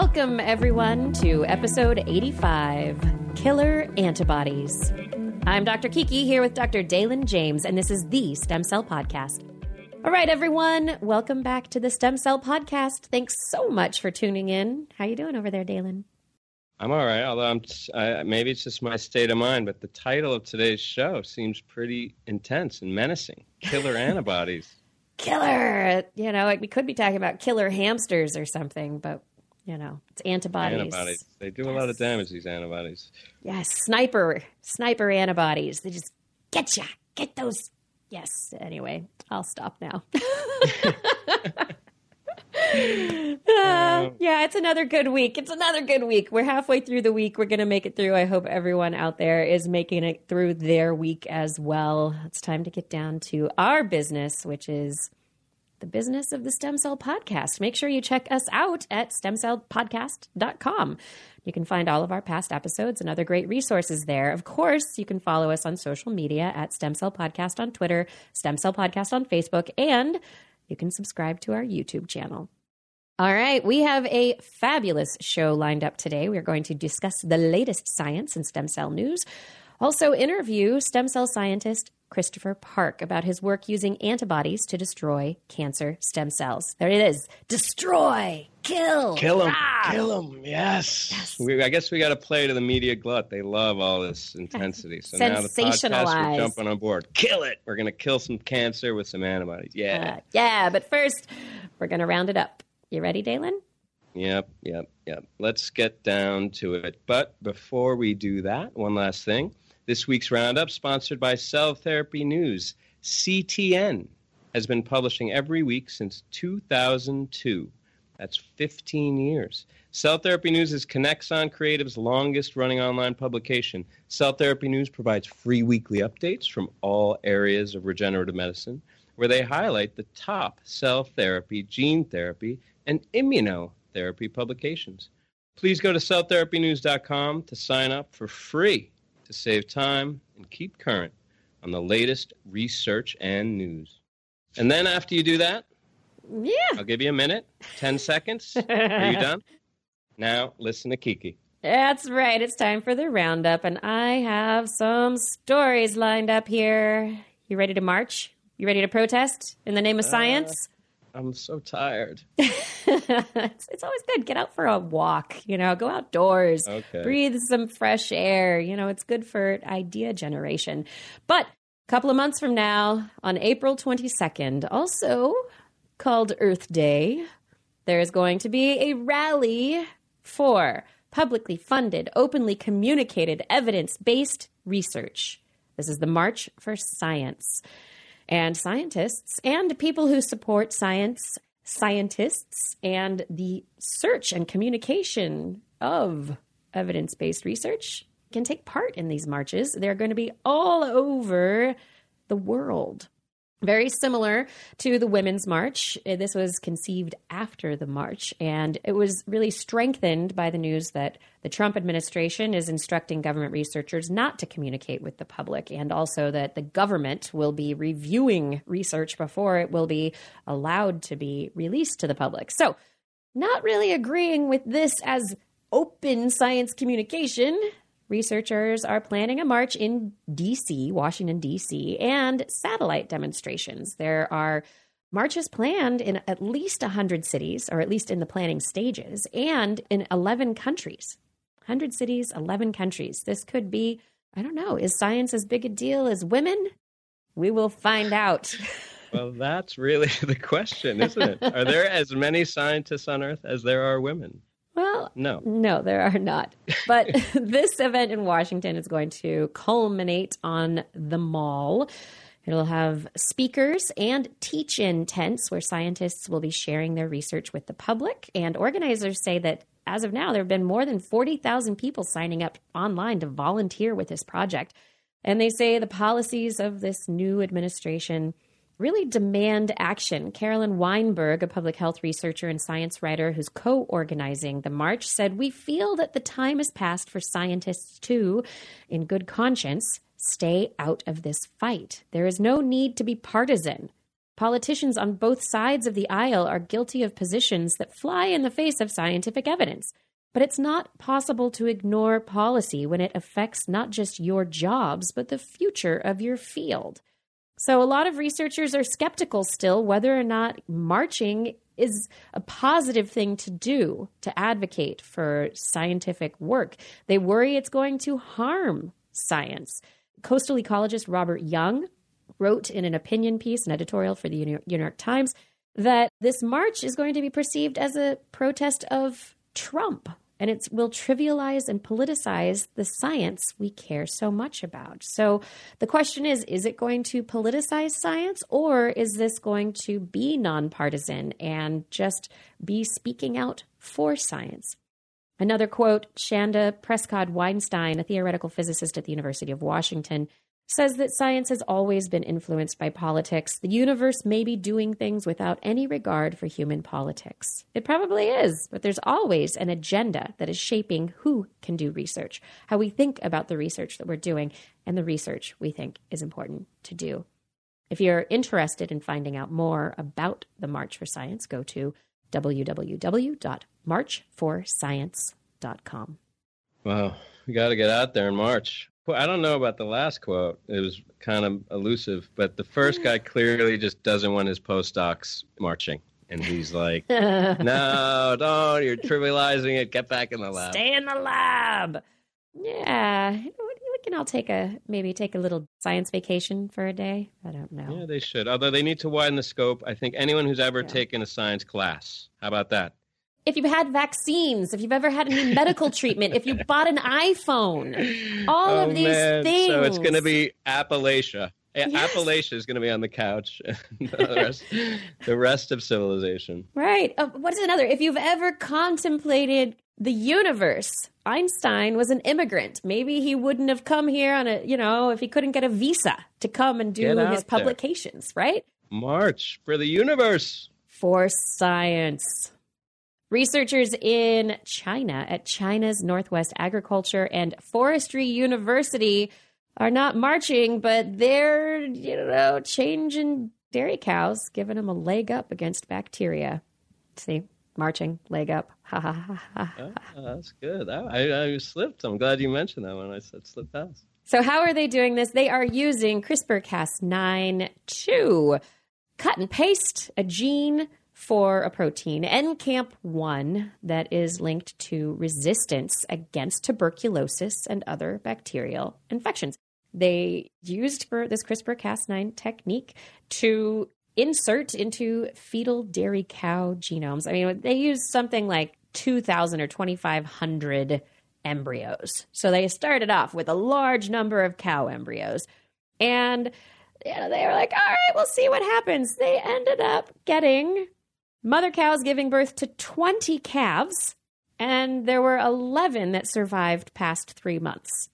Welcome, everyone, to episode 85 Killer Antibodies. I'm Dr. Kiki here with Dr. Dalen James, and this is the Stem Cell Podcast. All right, everyone, welcome back to the Stem Cell Podcast. Thanks so much for tuning in. How are you doing over there, Dalen? I'm all right, although I'm uh, maybe it's just my state of mind, but the title of today's show seems pretty intense and menacing. Killer antibodies. Killer. You know, like we could be talking about killer hamsters or something, but you know, it's antibodies. Antibodies. They do yes. a lot of damage. These antibodies. Yes, sniper, sniper antibodies. They just get you. Get those. Yes. Anyway, I'll stop now. uh, yeah, it's another good week. It's another good week. We're halfway through the week. We're going to make it through. I hope everyone out there is making it through their week as well. It's time to get down to our business, which is the business of the Stem Cell Podcast. Make sure you check us out at stemcellpodcast.com. You can find all of our past episodes and other great resources there. Of course, you can follow us on social media at Stem Cell Podcast on Twitter, Stem Cell Podcast on Facebook, and you can subscribe to our YouTube channel. All right, we have a fabulous show lined up today. We are going to discuss the latest science and stem cell news. Also, interview stem cell scientist Christopher Park about his work using antibodies to destroy cancer stem cells. There it is. Destroy, kill, kill them, ah! kill them. Yes. yes. We, I guess we got to play to the media glut. They love all this intensity. So now the podcast, we're jumping on board. Kill it. We're going to kill some cancer with some antibodies. Yeah. Uh, yeah, but first, we're going to round it up. You ready, Dalen? Yep, yep, yep. Let's get down to it. But before we do that, one last thing. This week's roundup, sponsored by Cell Therapy News. CTN has been publishing every week since 2002. That's 15 years. Cell Therapy News is Connexon Creative's longest running online publication. Cell Therapy News provides free weekly updates from all areas of regenerative medicine, where they highlight the top cell therapy, gene therapy, and immunotherapy publications. Please go to celltherapynews.com to sign up for free to save time and keep current on the latest research and news. And then after you do that, yeah, I'll give you a minute, 10 seconds. Are you done? Now listen to Kiki. That's right. It's time for the roundup, and I have some stories lined up here. You ready to march? You ready to protest in the name of uh, science? I'm so tired. it's, it's, always good. Get out for a walk, you know, go outdoors, okay. breathe some fresh air. You know, it's good for idea generation. But a couple of months from now, on April 22nd, also called Earth Day, there is going to be a rally for publicly funded, openly communicated, evidence based research. This is the March for Science and scientists and people who support science, scientists, and the search and communication of evidence based research can take part in these marches. They're going to be all over the world. Very similar to the Women's March. Uh, this was conceived after the march, and it was really strengthened by the news that the Trump administration is instructing government researchers not to communicate with the public, and also that the government will be reviewing research before it will be allowed to be released to the public. So, not really agreeing with this as open science communication researchers are planning a march in DC, Washington, D.C., and satellite demonstrations. There are marches planned in at least 100 cities, or at least in the planning stages, and in 11 countries. 100 cities, 11 countries. This could be, I don't know, is science as big a deal as women? We will find out. well, that's really the question, isn't it? Are there as many scientists on Earth as there are women? Well, no. No, there are not. But this event in Washington is going to culminate on the mall. It'll have speakers and teach in tents where scientists will be sharing their research with the public. And organizers say that as of now, there have been more than 40,000 people signing up online to volunteer with this project. And they say the policies of this new administration really demand action. Carolyn Weinberg, a public health researcher and science writer who's co organizing the march, said, We feel that the time has passed for scientists to, in good conscience, stay out of this fight. There is no need to be partisan. Politicians on both sides of the aisle are guilty of positions that fly in the face of scientific evidence. But it's not possible to ignore policy when it affects not just your jobs, but the future of your field. So, a lot of researchers are skeptical still whether or not marching is a positive thing to do to advocate for scientific work. They worry it's going to harm science. Coastal ecologist Robert Young wrote in an opinion piece, an editorial for the New York Times, that this march is going to be perceived as a protest of Trump and it will trivialize and politicize the science we care so much about. So the question is is it going to politicize science or is this going to be nonpartisan and just be speaking out for science? Another quote Chanda Prescod Weinstein, a theoretical physicist at the University of Washington, says that science has always been influenced by politics. The universe may be doing things without any regard for human politics. It probably is, but there's always an agenda that is shaping who can do research, how we think about the research that we're doing, and the research we think is important to do. If you're interested in finding out more about the March for Science, go to www.marchforscience.com. Wow, we got to get out there in March. I don't know about the last quote. It was kind of elusive, but the first guy clearly just doesn't want his postdocs marching. And he's like, no, don't. You're trivializing it. Get back in the lab. Stay in the lab. Yeah. We can all take a, maybe take a little science vacation for a day. I don't know. Yeah, they should. Although they need to widen the scope. I think anyone who's ever yeah. taken a science class, how about that? If you've had vaccines, if you've ever had any medical treatment, if you bought an iPhone, all oh, of these man. things. So it's going to be Appalachia. Yes. Appalachia is going to be on the couch. the, rest, the rest of civilization. Right. Uh, what is another? If you've ever contemplated the universe, Einstein was an immigrant. Maybe he wouldn't have come here on a, you know, if he couldn't get a visa to come and do his publications, there. right? March for the universe. For science. Researchers in China at China's Northwest Agriculture and Forestry University are not marching, but they're, you know, changing dairy cows, giving them a leg up against bacteria. See, marching, leg up. Ha ha ha ha. Oh, that's good. I, I slipped. I'm glad you mentioned that when I said slip pass. So, how are they doing this? They are using CRISPR Cas9 to cut and paste a gene for a protein, NCAMP1, that is linked to resistance against tuberculosis and other bacterial infections. They used for this CRISPR Cas9 technique to insert into fetal dairy cow genomes. I mean, they used something like 2,000 or 2,500 embryos. So they started off with a large number of cow embryos. And you know, they were like, all right, we'll see what happens. They ended up getting Mother cows giving birth to 20 calves, and there were 11 that survived past three months.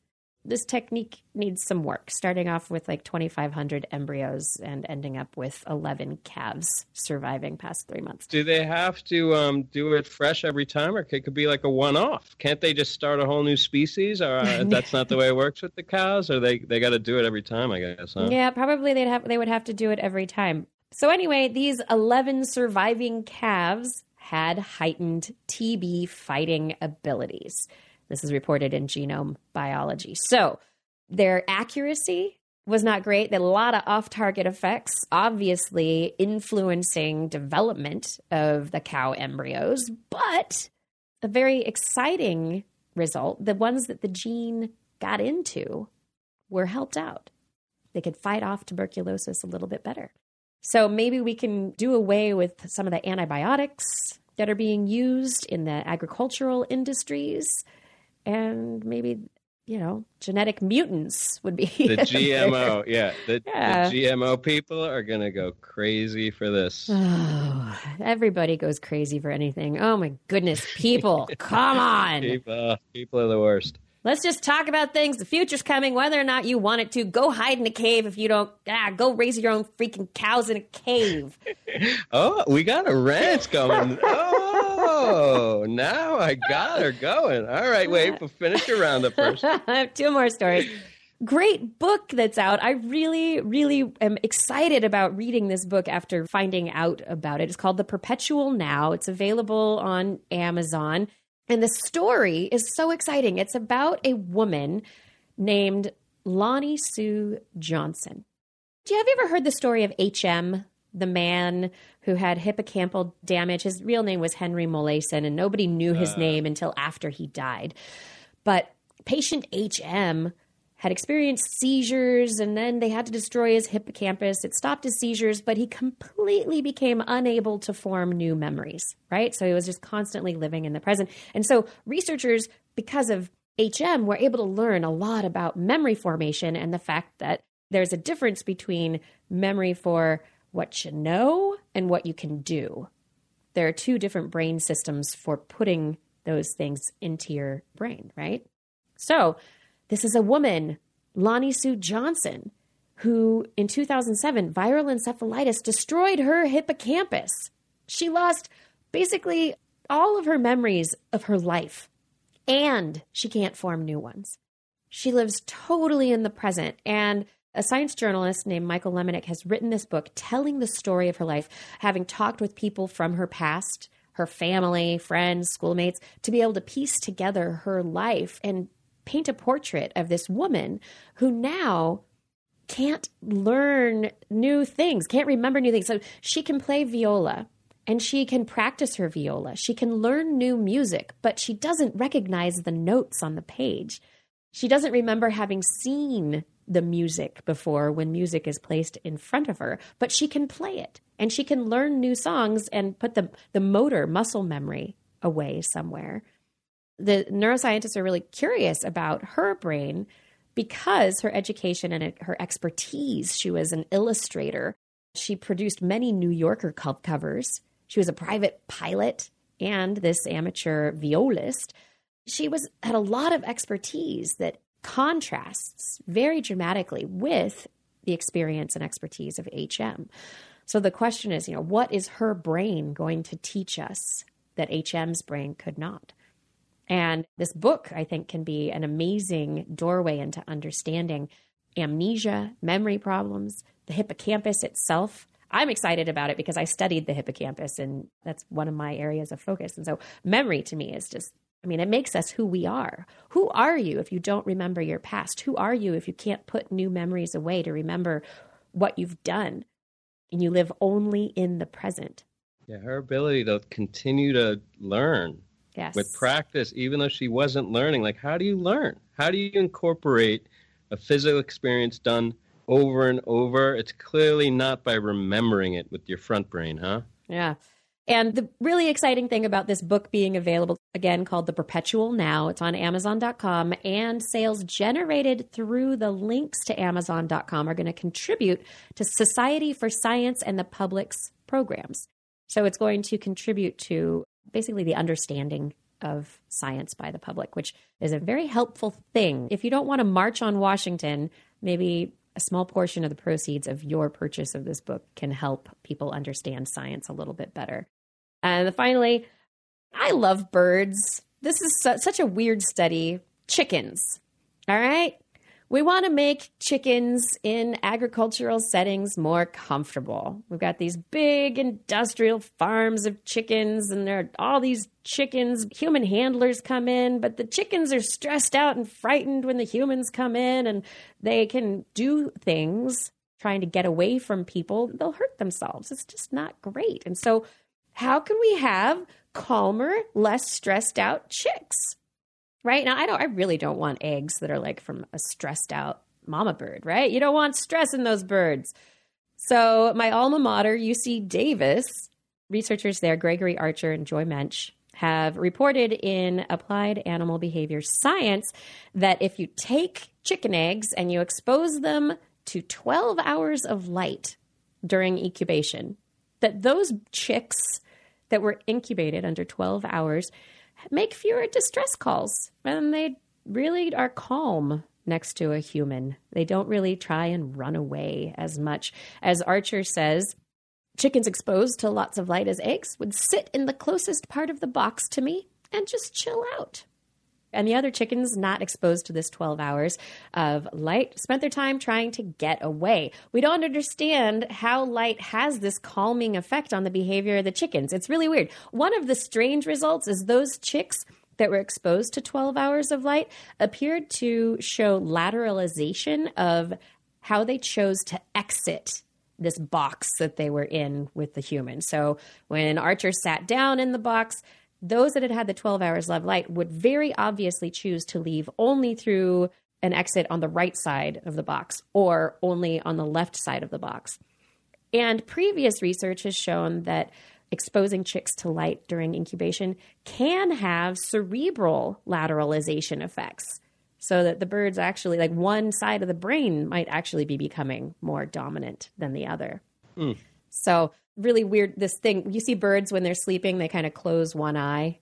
This technique needs some work, starting off with like 2,500 embryos and ending up with 11 calves surviving past three months. Do they have to um, do it fresh every time, or it could be like a one off? Can't they just start a whole new species? Or uh, that's not the way it works with the cows, or they, they got to do it every time, I guess? Huh? Yeah, probably they'd have, they would have to do it every time. So, anyway, these 11 surviving calves had heightened TB fighting abilities. This is reported in Genome Biology. So, their accuracy was not great. There were a lot of off target effects, obviously influencing development of the cow embryos, but a very exciting result the ones that the gene got into were helped out. They could fight off tuberculosis a little bit better. So maybe we can do away with some of the antibiotics that are being used in the agricultural industries and maybe you know genetic mutants would be the gmo yeah the, yeah. The, gmo people are gonna go crazy for this. Oh, everybody goes crazy for anything. Oh my goodness people come on. People, people are the worst Let's just talk about things. The future's coming, whether or not you want it to. Go hide in a cave if you don't. Ah, go raise your own freaking cows in a cave. oh, we got a ranch going. Oh, now I got her going. All right, wait, we'll finish your roundup first. I have two more stories. great book that's out. I really, really am excited about reading this book after finding out about it. It's called The Perpetual Now. It's available on Amazon. And the story is so exciting. It's about a woman named Lonnie Sue Johnson. Do you have you ever heard the story of HM, the man who had hippocampal damage? His real name was Henry Molaison, and nobody knew his uh. name until after he died. But patient HM had experienced seizures and then they had to destroy his hippocampus. It stopped his seizures, but he completely became unable to form new memories, right? So he was just constantly living in the present. And so researchers, because of HM, were able to learn a lot about memory formation and the fact that there's a difference between memory for what you know and what you can do. There are two different brain systems for putting those things into your brain, right? So, this is a woman, Lonnie Sue Johnson, who in 2007, viral encephalitis destroyed her hippocampus. She lost basically all of her memories of her life, and she can't form new ones. She lives totally in the present. And a science journalist named Michael Lemonick has written this book telling the story of her life, having talked with people from her past, her family, friends, schoolmates, to be able to piece together her life and paint a portrait of this woman who now can't learn new things, can't remember new things. So she can play viola and she can practice her viola. She can learn new music, but she doesn't recognize the notes on the page. She doesn't remember having seen the music before when music is placed in front of her, but she can play it and she can learn new songs and put the, the motor muscle memory away somewhere the neuroscientists are really curious about her brain because her education and her expertise. She was an illustrator. She produced many New Yorker covers. She was a private pilot and this amateur violist. She was had a lot of expertise that contrasts very dramatically with the experience and expertise of HM. So the question is, you know, what is her brain going to teach us that HM's brain could not? And this book, I think, can be an amazing doorway into understanding amnesia, memory problems, the hippocampus itself. I'm excited about it because I studied the hippocampus and that's one of my areas of focus. And so memory to me is just, I mean, it makes us who we are. Who are you if you don't remember your past? Who are you if you can't put new memories away to remember what you've done and you live only in the present? Yeah, her ability to continue to learn Yes. With practice, even though she wasn't learning, like how do you learn? How do you incorporate a physical experience done over and over? It's clearly not by remembering it with your front brain, huh? Yeah. And the really exciting thing about this book being available, again, called The Perpetual Now, it's on Amazon.com, and sales generated through the links to Amazon.com are going to contribute to Society for Science and the Public's programs. So it's going to contribute to basically the understanding of science by the public, which is a very helpful thing. If you don't want to march on Washington, maybe a small portion of the proceeds of your purchase of this book can help people understand science a little bit better. And finally, I love birds. This is su- such a weird study. Chickens. All right. We want to make chickens in agricultural settings more comfortable. We've got these big industrial farms of chickens, and there are all these chickens. Human handlers come in, but the chickens are stressed out and frightened when the humans come in, and they can do things trying to get away from people. They'll hurt themselves. It's just not great. And so, how can we have calmer, less stressed out chicks? Right? Now, I don't, I really don't want eggs that are like from a stressed out mama bird, right? You don't want stress in those birds. So, my alma mater, UC Davis, researchers there, Gregory Archer and Joy Mensch, have reported in Applied Animal Behavior Science that if you take chicken eggs and you expose them to 12 hours of light during incubation, that those chicks that were incubated under 12 hours make fewer distress calls and they really are calm next to a human. They don't really try and run away as much. As Archer says, chickens exposed to lots of light as eggs would sit in the closest part of the box to me and just chill out. And the other chickens not exposed to this 12 hours of light spent their time trying to get away. We don't understand how light has this calming effect on the behavior of the chickens. It's really weird. One of the strange results is those chicks that were exposed to 12 hours of light appeared to show lateralization of how they chose to exit this box that they were in with the human. So when Archer sat down in the box, those that had had the 12 hours of light would very obviously choose to leave only through an exit on the right side of the box or only on the left side of the box. And previous research has shown that exposing chicks to light during incubation can have cerebral lateralization effects. So that the birds actually, like one side of the brain might actually be becoming more dominant than the other. Mm. So really weird this thing. You see birds when they're sleeping, they kind of close one eye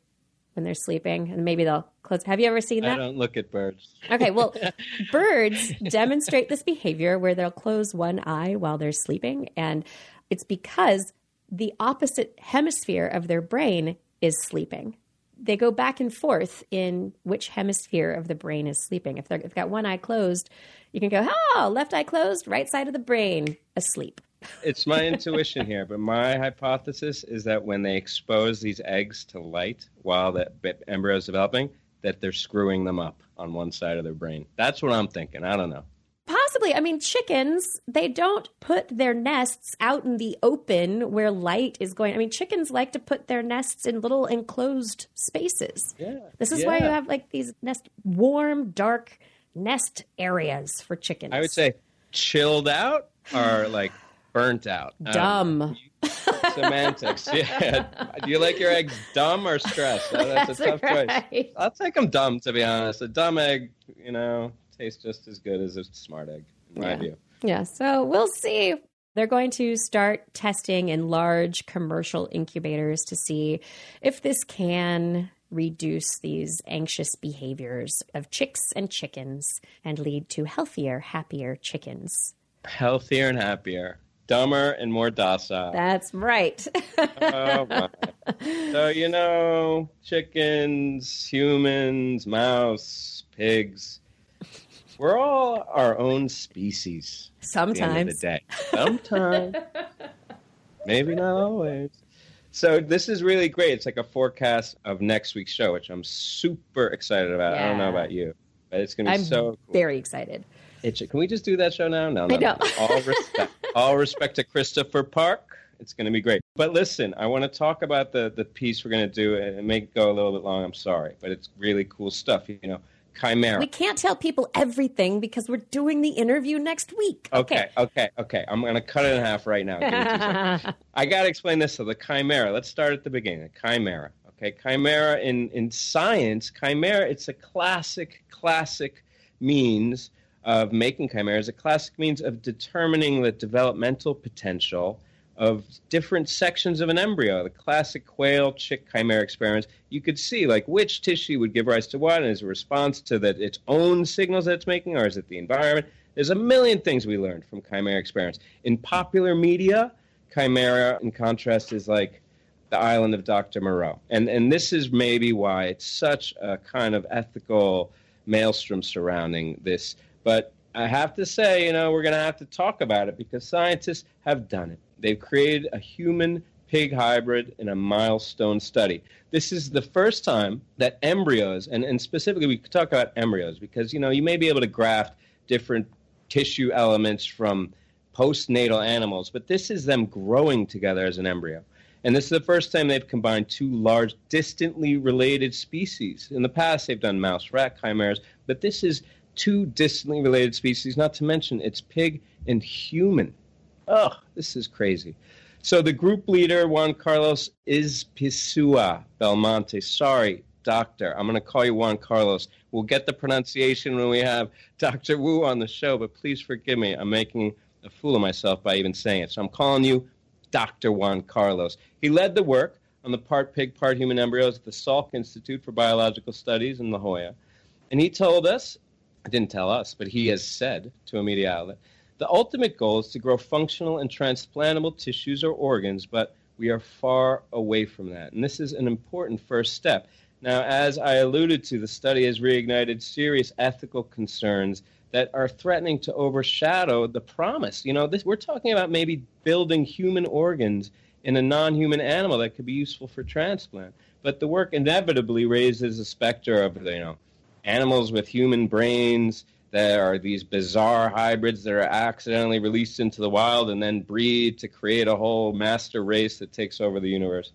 when they're sleeping, and maybe they'll close. Have you ever seen that? I don't look at birds. Okay, well, birds demonstrate this behavior where they'll close one eye while they're sleeping, and it's because the opposite hemisphere of their brain is sleeping. They go back and forth in which hemisphere of the brain is sleeping. If they've got one eye closed, you can go, oh, left eye closed, right side of the brain asleep it's my intuition here, but my hypothesis is that when they expose these eggs to light while the embryo is developing, that they're screwing them up on one side of their brain. That's what I'm thinking. I don't know. Possibly. I mean, chickens, they don't put their nests out in the open where light is going. I mean, chickens like to put their nests in little enclosed spaces. Yeah. This is yeah. why you have like these nest warm, dark nest areas for chickens. I would say chilled out or like burnt out. Um, dumb. Um, semantics. Yeah. Do you like your eggs dumb or stressed? that's, that's, a tough right. choice. I'll take them dumb, to be honest. A dumb egg, you know, tastes just as good as a smart egg, in yeah. my view. Yeah. So we'll see. They're going to start testing in large commercial incubators to see if this can reduce these anxious behaviors of chicks and chickens and lead to healthier, happier chickens. Healthier and happier dumber and more docile. That's right. oh, my. So, you know, chickens, humans, mouse, pigs, we're all our own species. Sometimes. the, the day. Sometimes. Maybe not always. So this is really great. It's like a forecast of next week's show, which I'm super excited about. Yeah. I don't know about you, but it's going to be I'm so cool. very excited. Can we just do that show now? No, no. no. All respect, all respect to Christopher Park. It's going to be great. But listen, I want to talk about the the piece we're going to do. It may go a little bit long. I'm sorry, but it's really cool stuff. You know, Chimera. We can't tell people everything because we're doing the interview next week. Okay, okay, okay. okay. I'm going to cut it in half right now. I got to explain this. So the Chimera. Let's start at the beginning. The Chimera. Okay, Chimera in in science, Chimera. It's a classic, classic means of making chimeras, a classic means of determining the developmental potential of different sections of an embryo. The classic quail chick chimera experiments, you could see like which tissue would give rise to what, and is a response to that its own signals that it's making, or is it the environment? There's a million things we learned from chimera experiments. In popular media, chimera, in contrast, is like the island of Dr. Moreau. And and this is maybe why it's such a kind of ethical maelstrom surrounding this but I have to say, you know, we're going to have to talk about it because scientists have done it. They've created a human pig hybrid in a milestone study. This is the first time that embryos, and, and specifically we could talk about embryos because, you know, you may be able to graft different tissue elements from postnatal animals, but this is them growing together as an embryo. And this is the first time they've combined two large, distantly related species. In the past, they've done mouse rat chimeras, but this is two distantly related species, not to mention it's pig and human. Ugh, this is crazy. So the group leader, Juan Carlos is Izpisua Belmonte. Sorry, doctor. I'm going to call you Juan Carlos. We'll get the pronunciation when we have Dr. Wu on the show, but please forgive me. I'm making a fool of myself by even saying it. So I'm calling you Dr. Juan Carlos. He led the work on the part pig, part human embryos at the Salk Institute for Biological Studies in La Jolla. And he told us didn't tell us, but he has said to a media outlet, the ultimate goal is to grow functional and transplantable tissues or organs, but we are far away from that. And this is an important first step. Now, as I alluded to, the study has reignited serious ethical concerns that are threatening to overshadow the promise. You know, this, we're talking about maybe building human organs in a non human animal that could be useful for transplant. But the work inevitably raises a specter of, you know, animals with human brains that are these bizarre hybrids that are accidentally released into the wild and then breed to create a whole master race that takes over the universe.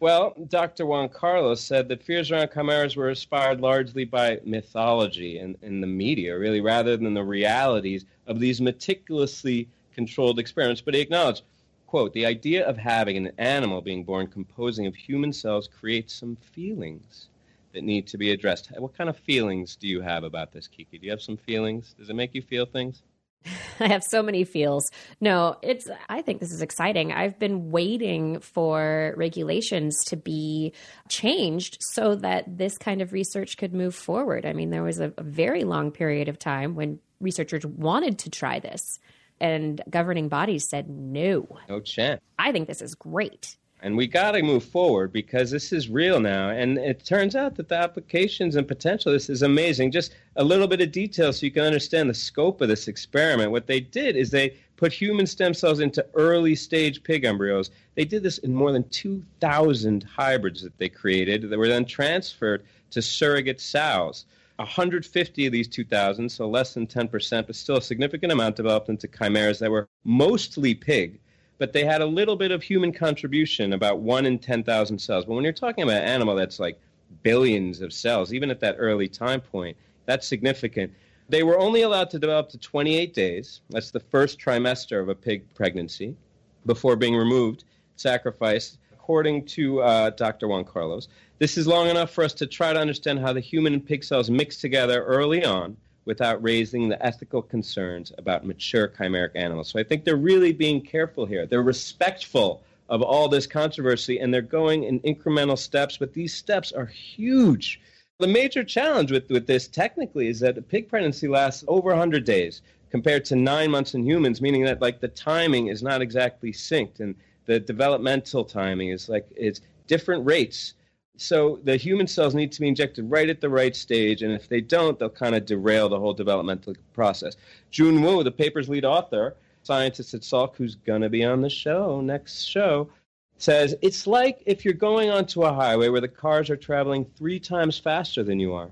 Well, Dr. Juan Carlos said that fears around chimeras were inspired largely by mythology and in the media, really, rather than the realities of these meticulously controlled experiments. But he acknowledged, quote, the idea of having an animal being born composing of human cells creates some feelings that need to be addressed. What kind of feelings do you have about this, Kiki? Do you have some feelings? Does it make you feel things? I have so many feels. No, it's I think this is exciting. I've been waiting for regulations to be changed so that this kind of research could move forward. I mean, there was a, a very long period of time when researchers wanted to try this and governing bodies said no. No chance. I think this is great and we got to move forward because this is real now. And it turns out that the applications and potential this is amazing. Just a little bit of detail so you can understand the scope of this experiment. What they did is they put human stem cells into early stage pig embryos. They did this in more than 2000 hybrids that they created that were then transferred to surrogate sows. 150 of these 2000 so less than 10% but still a significant amount developed into chimeras that were mostly pig but they had a little bit of human contribution, about one in 10,000 cells. But when you're talking about an animal that's like billions of cells, even at that early time point, that's significant. They were only allowed to develop to 28 days. That's the first trimester of a pig pregnancy before being removed, sacrificed, according to uh, Dr. Juan Carlos. This is long enough for us to try to understand how the human and pig cells mix together early on without raising the ethical concerns about mature chimeric animals. So I think they're really being careful here. They're respectful of all this controversy and they're going in incremental steps, but these steps are huge. The major challenge with, with this technically is that a pig pregnancy lasts over 100 days compared to nine months in humans, meaning that like the timing is not exactly synced and the developmental timing is like it's different rates so the human cells need to be injected right at the right stage, and if they don't, they'll kind of derail the whole developmental process. Jun Wu, the paper's lead author, scientist at Salk, who's going to be on the show next show, says it's like if you're going onto a highway where the cars are traveling three times faster than you are.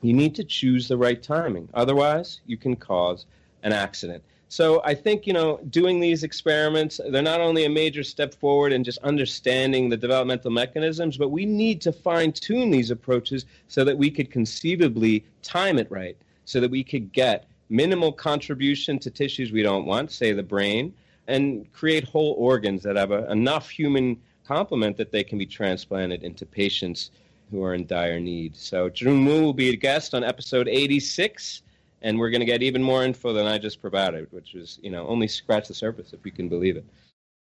You need to choose the right timing. Otherwise, you can cause an accident. So I think, you know, doing these experiments, they're not only a major step forward in just understanding the developmental mechanisms, but we need to fine tune these approaches so that we could conceivably time it right, so that we could get minimal contribution to tissues we don't want, say the brain, and create whole organs that have a, enough human complement that they can be transplanted into patients who are in dire need. So Jun Wu will be a guest on episode 86 and we're going to get even more info than I just provided, which is, you know, only scratch the surface if you can believe it.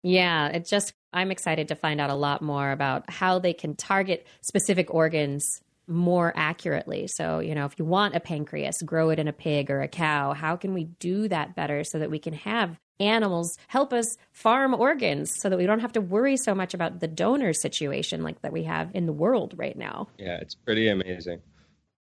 Yeah, it just I'm excited to find out a lot more about how they can target specific organs more accurately. So, you know, if you want a pancreas, grow it in a pig or a cow. How can we do that better so that we can have animals help us farm organs so that we don't have to worry so much about the donor situation like that we have in the world right now? Yeah, it's pretty amazing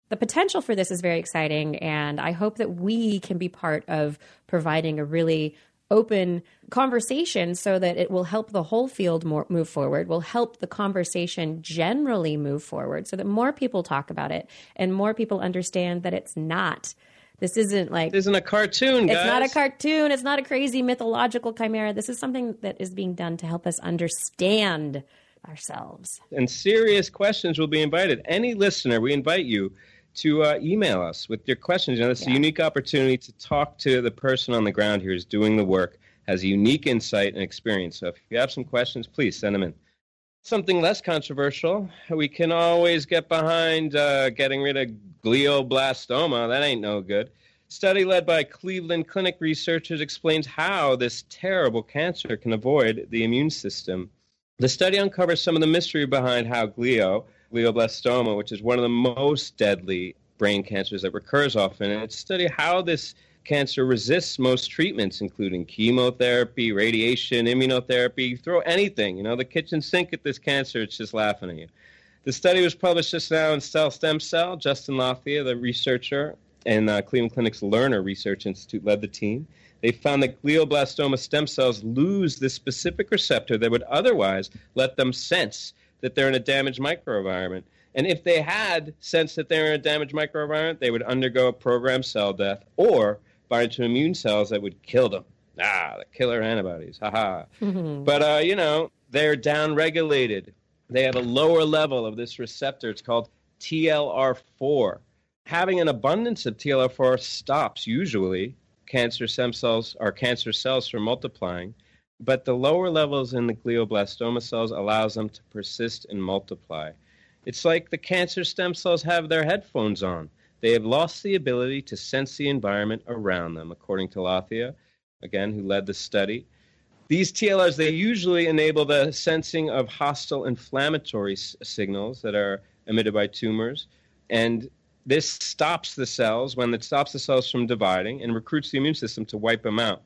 the potential for this is very exciting, and I hope that we can be part of providing a really open conversation so that it will help the whole field more, move forward, will help the conversation generally move forward so that more people talk about it and more people understand that it's not. This isn't like. This isn't a cartoon, guys. It's not a cartoon. It's not a crazy mythological chimera. This is something that is being done to help us understand ourselves. And serious questions will be invited. Any listener, we invite you to uh, email us with your questions. You know, it's yeah. a unique opportunity to talk to the person on the ground here who's doing the work, has a unique insight and experience. So if you have some questions, please send them in. Something less controversial, we can always get behind uh, getting rid of glioblastoma. That ain't no good. Study led by Cleveland Clinic researchers explains how this terrible cancer can avoid the immune system. The study uncovers some of the mystery behind how glio, glioblastoma, which is one of the most deadly brain cancers that recurs often. And it's studied how this cancer resists most treatments, including chemotherapy, radiation, immunotherapy. throw anything, you know, the kitchen sink at this cancer, it's just laughing at you. The study was published just now in Cell Stem Cell. Justin Lathia, the researcher and uh, Cleveland Clinic's Lerner Research Institute, led the team. They found that glioblastoma stem cells lose the specific receptor that would otherwise let them sense that they're in a damaged microenvironment. And if they had sensed that they're in a damaged microenvironment, they would undergo a programmed cell death or bind to immune cells that would kill them. Ah, the killer antibodies. Haha. Mm-hmm. But, uh, you know, they're downregulated. They have a lower level of this receptor. It's called TLR4 having an abundance of TLR4 stops usually cancer stem cells or cancer cells from multiplying, but the lower levels in the glioblastoma cells allows them to persist and multiply. It's like the cancer stem cells have their headphones on. They have lost the ability to sense the environment around them, according to Lathia, again, who led the study. These TLRs, they usually enable the sensing of hostile inflammatory s- signals that are emitted by tumors. And this stops the cells when it stops the cells from dividing and recruits the immune system to wipe them out.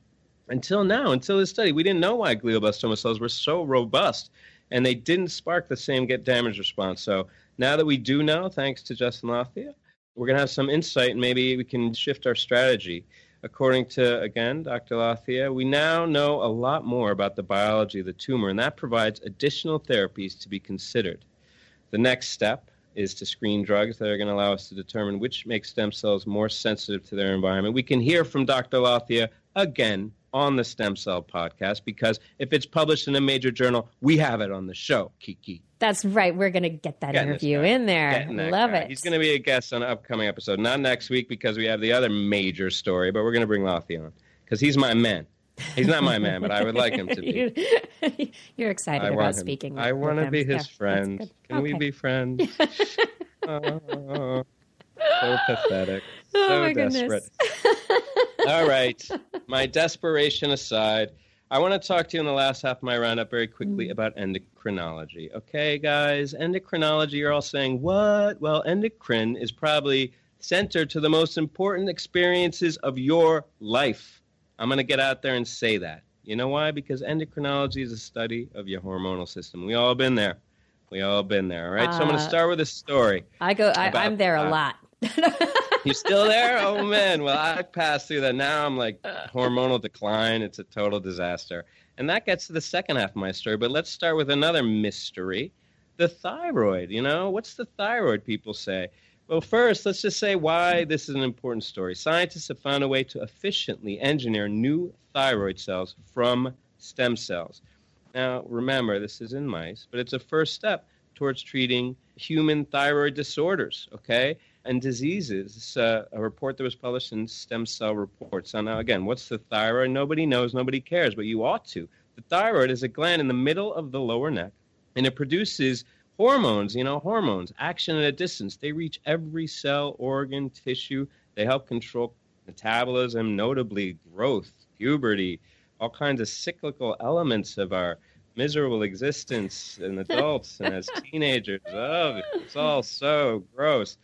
Until now, until this study, we didn't know why glioblastoma cells were so robust and they didn't spark the same get damage response. So now that we do know, thanks to Justin Lathia, we're going to have some insight and maybe we can shift our strategy. According to, again, Dr. Lathia, we now know a lot more about the biology of the tumor, and that provides additional therapies to be considered. The next step is to screen drugs that are going to allow us to determine which make stem cells more sensitive to their environment. We can hear from Dr. Lathia again on the Stem Cell podcast because if it's published in a major journal, we have it on the show, Kiki. That's right. We're going to get that Getting interview in there. Love guy. it. He's going to be a guest on an upcoming episode. Not next week because we have the other major story, but we're going to bring Lathia on because he's my man. He's not my man, but I would like him to be. You're excited I about him. speaking. I want to be his yeah, friend. Can okay. we be friends? oh, so pathetic. Oh, so my desperate. All right. My desperation aside, I want to talk to you in the last half of my roundup very quickly mm. about endocrinology. Okay, guys? Endocrinology, you're all saying, what? Well, endocrine is probably center to the most important experiences of your life. I'm going to get out there and say that. You know why? Because endocrinology is a study of your hormonal system. We all been there. We all been there. All right. Uh, so I'm going to start with a story. I go. I, am there a lot. you still there? Oh man. Well, I passed through that. Now I'm like hormonal decline. It's a total disaster. And that gets to the second half of my story. But let's start with another mystery: the thyroid. You know, what's the thyroid? People say. Well, first, let's just say why this is an important story. Scientists have found a way to efficiently engineer new thyroid cells from stem cells. Now, remember, this is in mice, but it's a first step towards treating human thyroid disorders, okay, and diseases. Uh, a report that was published in Stem Cell Reports. So now, again, what's the thyroid? Nobody knows, nobody cares, but you ought to. The thyroid is a gland in the middle of the lower neck, and it produces hormones, you know, hormones, action at a distance. They reach every cell, organ, tissue. They help control metabolism, notably growth, puberty, all kinds of cyclical elements of our miserable existence in adults and as teenagers. Oh, it's all so gross.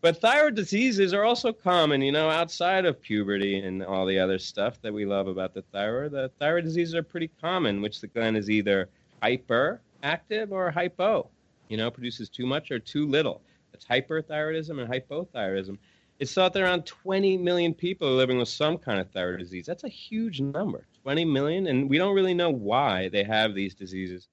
But thyroid diseases are also common, you know, outside of puberty and all the other stuff that we love about the thyroid. The thyroid diseases are pretty common, which the gland is either hyperactive or hypo you know, produces too much or too little. It's hyperthyroidism and hypothyroidism. It's thought that around 20 million people are living with some kind of thyroid disease. That's a huge number, 20 million, and we don't really know why they have these diseases.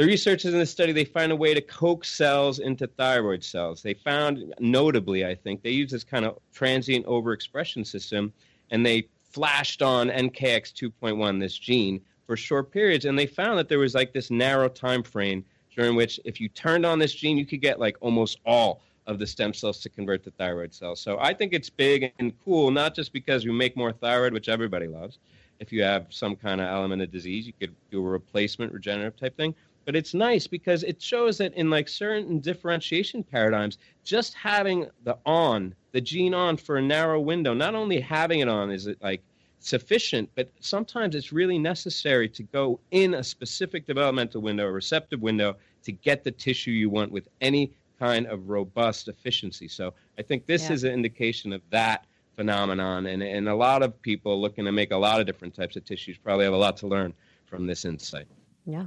The researchers in this study, they find a way to coax cells into thyroid cells. They found, notably, I think, they use this kind of transient overexpression system, and they flashed on NKX2.1, this gene, for short periods, and they found that there was like this narrow time frame during which if you turned on this gene, you could get like almost all of the stem cells to convert to thyroid cells. So I think it's big and cool, not just because we make more thyroid, which everybody loves. If you have some kind of element of disease, you could do a replacement, regenerative type thing. But it's nice because it shows that in like certain differentiation paradigms, just having the on, the gene on for a narrow window, not only having it on is it like sufficient, but sometimes it's really necessary to go in a specific developmental window, a receptive window, to get the tissue you want with any kind of robust efficiency. So I think this yeah. is an indication of that phenomenon. And, and a lot of people looking to make a lot of different types of tissues probably have a lot to learn from this insight. Yeah.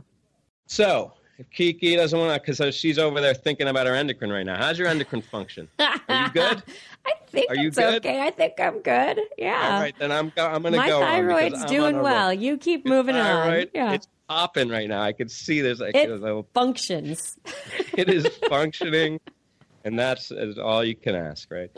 So if Kiki doesn't want to, because she's over there thinking about her endocrine right now. How's your endocrine function? Are you good? I think Are you it's good? okay. I think I'm good. Yeah. All right, then I'm go- I'm going to My go. on because thyroid's doing on well. roll. You keep Your moving on. thyroid, Yeah. It's popping right now. I can see there's like It- a little, Functions. it is functioning, and that's is all you can ask, right?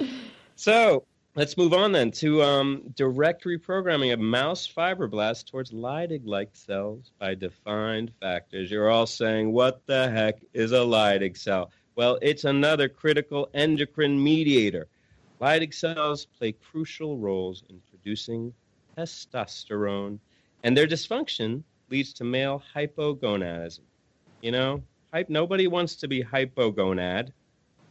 So let's move on then to um, direct reprogramming of mouse fibroblasts towards Leydig-like cells by defined factors. You're all saying, "What the heck is a Leydig cell?" Well, it's another critical endocrine mediator. Leydig cells play crucial roles in producing testosterone, and their dysfunction leads to male hypogonadism. You know. Nobody wants to be hypogonad.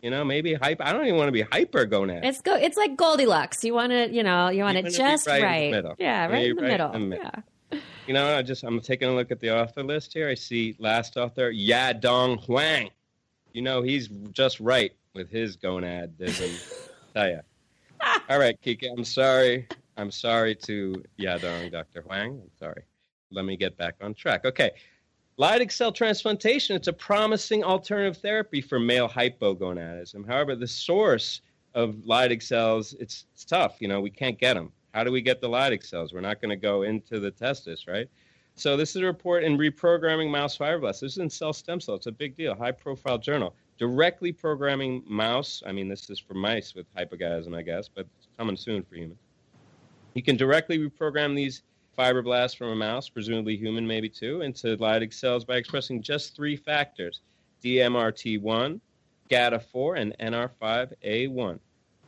You know, maybe hype. I don't even want to be hypergonad. It's go. It's like Goldilocks. You want it. You know. You want it just right in the right. middle. Yeah, right in the right in middle. the middle. Yeah. You know, I just I'm taking a look at the author list here. I see last author Ya Dong Huang. You know, he's just right with his gonadism. Tell ya. All right, Kiki. I'm sorry. I'm sorry to Ya Dong, Dr. Huang. I'm sorry. Let me get back on track. Okay. Lytic cell transplantation, it's a promising alternative therapy for male hypogonadism. However, the source of Lytic cells, it's, it's tough. You know, we can't get them. How do we get the Lytic cells? We're not going to go into the testis, right? So this is a report in reprogramming mouse fibroblasts. This is in Cell Stem Cell. It's a big deal, high-profile journal. Directly programming mouse. I mean, this is for mice with hypogonadism, I guess, but it's coming soon for humans. You can directly reprogram these fibroblasts from a mouse, presumably human maybe too, into Leydig cells by expressing just three factors DMRT1, GATA4, and NR5A1.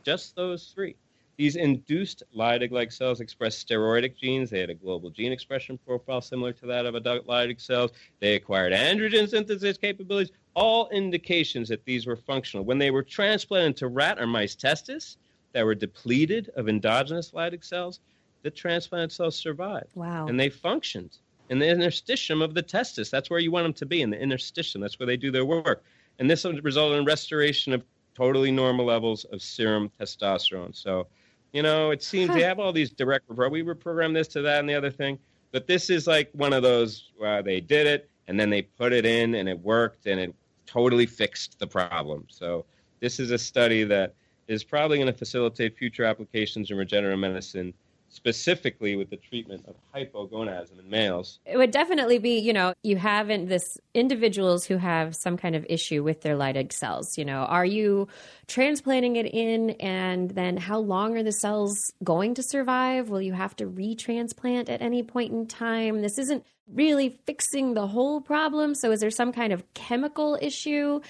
Just those three. These induced Leydig like cells express steroidic genes. They had a global gene expression profile similar to that of adult Leydig cells. They acquired androgen synthesis capabilities, all indications that these were functional. When they were transplanted into rat or mice testis that were depleted of endogenous Leydig cells, the transplanted cells survived Wow. and they functioned in the interstitium of the testis. That's where you want them to be in the interstitium. That's where they do their work. And this would result in restoration of totally normal levels of serum testosterone. So, you know, it seems they have all these direct we reprogram this to that and the other thing, but this is like one of those where they did it and then they put it in and it worked and it totally fixed the problem. So, this is a study that is probably going to facilitate future applications in regenerative medicine specifically with the treatment of hypogonadism in males. it would definitely be, you know, you haven't this individuals who have some kind of issue with their Leydig cells. You know, are you transplanting it in, and then how long are the cells going to survive? Will you have to retransplant at any point in time? This isn't really fixing the whole problem. So, is there some kind of chemical issue?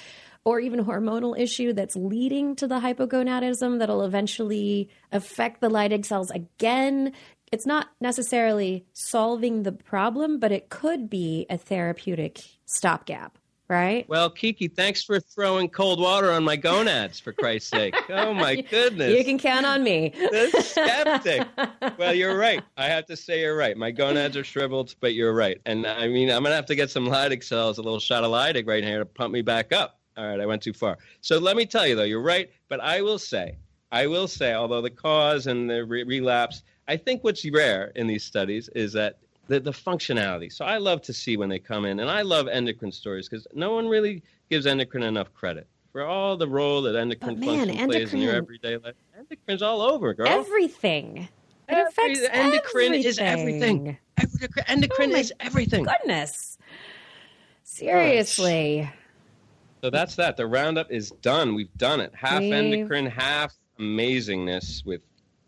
Or even hormonal issue that's leading to the hypogonadism that'll eventually affect the Leydig cells again it's not necessarily solving the problem, but it could be a therapeutic stopgap, right? Well, Kiki, thanks for throwing cold water on my gonads, for Christ's sake. Oh, my goodness. You can count on me. The skeptic. well, you're right. I have to say you're right. My gonads are shriveled, but you're right. And I mean, I'm going to have to get some Lydig cells, a little shot of Lydig right here to pump me back up. All right, I went too far. So let me tell you, though, you're right. But I will say, I will say, although the cause and the re- relapse, I think what's rare in these studies is that the, the functionality. So I love to see when they come in, and I love endocrine stories because no one really gives endocrine enough credit for all the role that endocrine But man, function plays in your everyday life. Endocrine's all over, girl. Everything. It Every- endocrine is everything. Endocrine, endocrine Oh my is everything. Goodness. Seriously. So that's that. The roundup is done. We've done it. Half We've- endocrine, half amazingness with,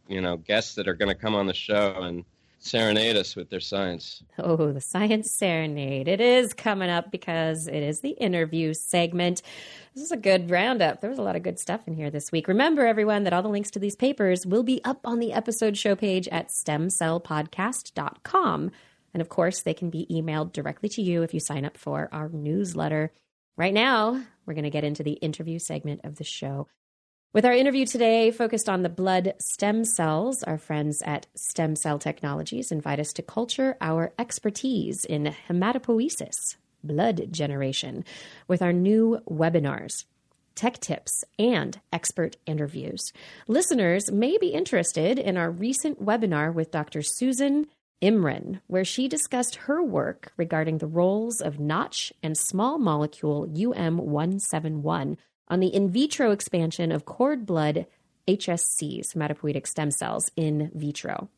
you know, guests that are going to come on the show and serenade us with their science. Oh, the Science Serenade. It is coming up because it is the interview segment. This is a good roundup. There was a lot of good stuff in here this week. Remember, everyone, that all the links to these papers will be up on the episode show page at stemcellpodcast.com. And of course, they can be emailed directly to you if you sign up for our newsletter. Right now, we're going to get into the interview segment of the show. With our interview today focused on the blood stem cells, our friends at Stem Cell Technologies invite us to culture our expertise in hematopoiesis, blood generation, with our new webinars, tech tips, and expert interviews. Listeners may be interested in our recent webinar with Dr. Susan Imran, where she discussed her work regarding the roles of Notch and small molecule UM171 on the in vitro expansion of cord blood HSCs, hematopoietic stem cells, in vitro.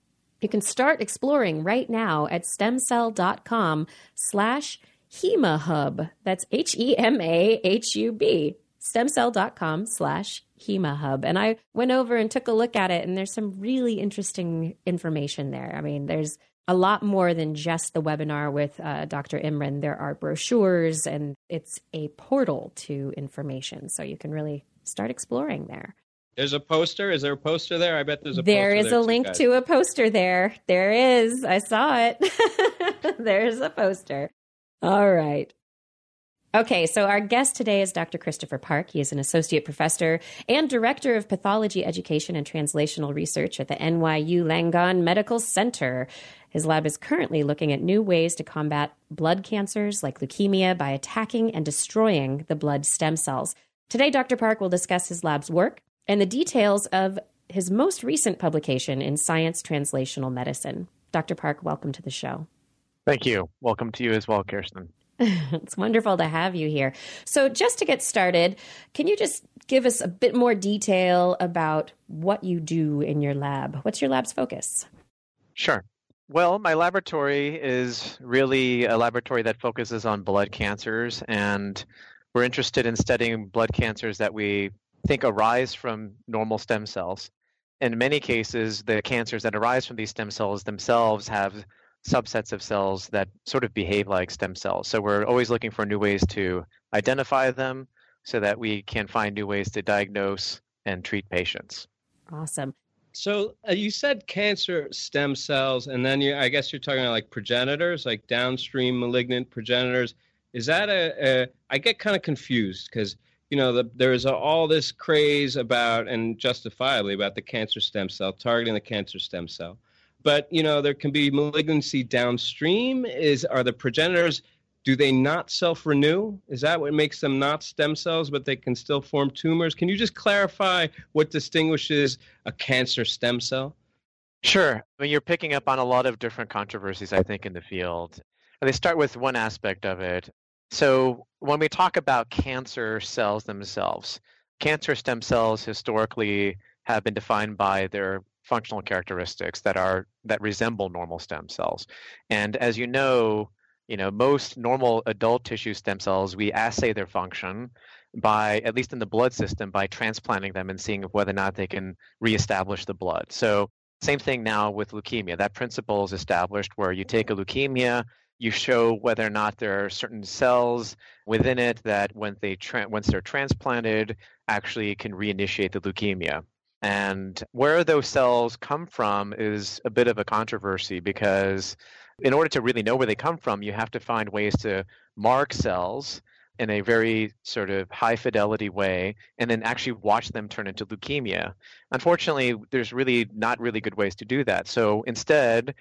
You can start exploring right now at stemcell.com slash hemahub. That's H-E-M-A-H-U-B. Stemcell.com slash hemahub. And I went over and took a look at it, and there's some really interesting information there. I mean, there's a lot more than just the webinar with uh, Dr. Imran. There are brochures, and it's a portal to information. So you can really start exploring there. There's a poster. Is there a poster there? I bet there's a There is there a link to a poster there. There is. I saw it. There's a poster. All right. Okay, so our guest today is Dr. Christopher Park. He is an associate professor and director of pathology education and translational research at the NYU Langone Medical Center. His lab is currently looking at new ways to combat blood cancers like leukemia by attacking and destroying the blood stem cells. Today, Dr. Park will discuss his lab's work and the details of his most recent publication in Science Translational Medicine. Dr. Park, welcome to the show. Thank you. Welcome to you as well, Kirsten. it's wonderful to have you here. So, just to get started, can you just give us a bit more detail about what you do in your lab? What's your lab's focus? Sure. Well, my laboratory is really a laboratory that focuses on blood cancers, and we're interested in studying blood cancers that we think arise from normal stem cells. In many cases, the cancers that arise from these stem cells themselves have subsets of cells that sort of behave like stem cells. So we're always looking for new ways to identify them so that we can find new ways to diagnose and treat patients. Awesome. So uh, you said cancer stem cells, and then you, I guess you're talking about like progenitors, like downstream malignant progenitors. Is that a? a I get kind of confused because you know the, there's a, all this craze about, and justifiably about the cancer stem cell targeting the cancer stem cell but you know there can be malignancy downstream is are the progenitors do they not self-renew? Is that what makes them not stem cells but they can still form tumors? Can you just clarify what distinguishes a cancer stem cell? Sure. I mean, you're picking up on a lot of different controversies i think in the field. And they start with one aspect of it. So when we talk about cancer cells themselves cancer stem cells historically have been defined by their functional characteristics that are that resemble normal stem cells. And as you know, you know, most normal adult tissue stem cells, we assay their function by, at least in the blood system, by transplanting them and seeing whether or not they can reestablish the blood. So same thing now with leukemia. That principle is established where you take a leukemia, you show whether or not there are certain cells within it that when they tra- once they're transplanted actually can reinitiate the leukemia. And where those cells come from is a bit of a controversy because in order to really know where they come from, you have to find ways to mark cells in a very sort of high fidelity way and then actually watch them turn into leukemia. Unfortunately, there's really not really good ways to do that. So instead,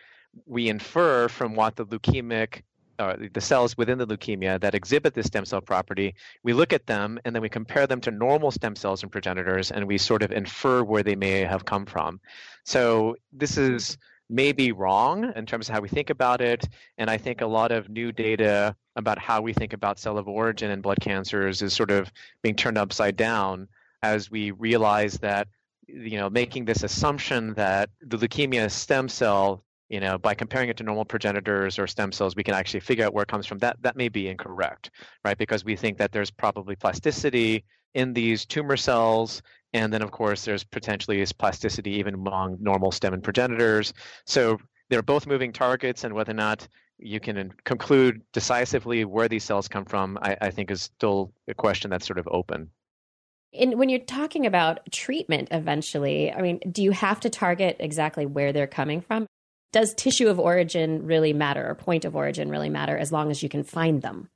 we infer from what the leukemic uh, the cells within the leukemia that exhibit this stem cell property, we look at them and then we compare them to normal stem cells and progenitors and we sort of infer where they may have come from. So this is maybe wrong in terms of how we think about it. And I think a lot of new data about how we think about cell of origin and blood cancers is sort of being turned upside down as we realize that you know making this assumption that the leukemia stem cell you know by comparing it to normal progenitors or stem cells we can actually figure out where it comes from. That that may be incorrect right? Because we think that there's probably plasticity in these tumor cells and then of course there's potentially is plasticity even among normal stem and progenitors. So they're both moving targets and whether or not you can conclude decisively where these cells come from I, I think is still a question that's sort of open. And when you're talking about treatment eventually, I mean, do you have to target exactly where they're coming from? Does tissue of origin really matter or point of origin really matter as long as you can find them?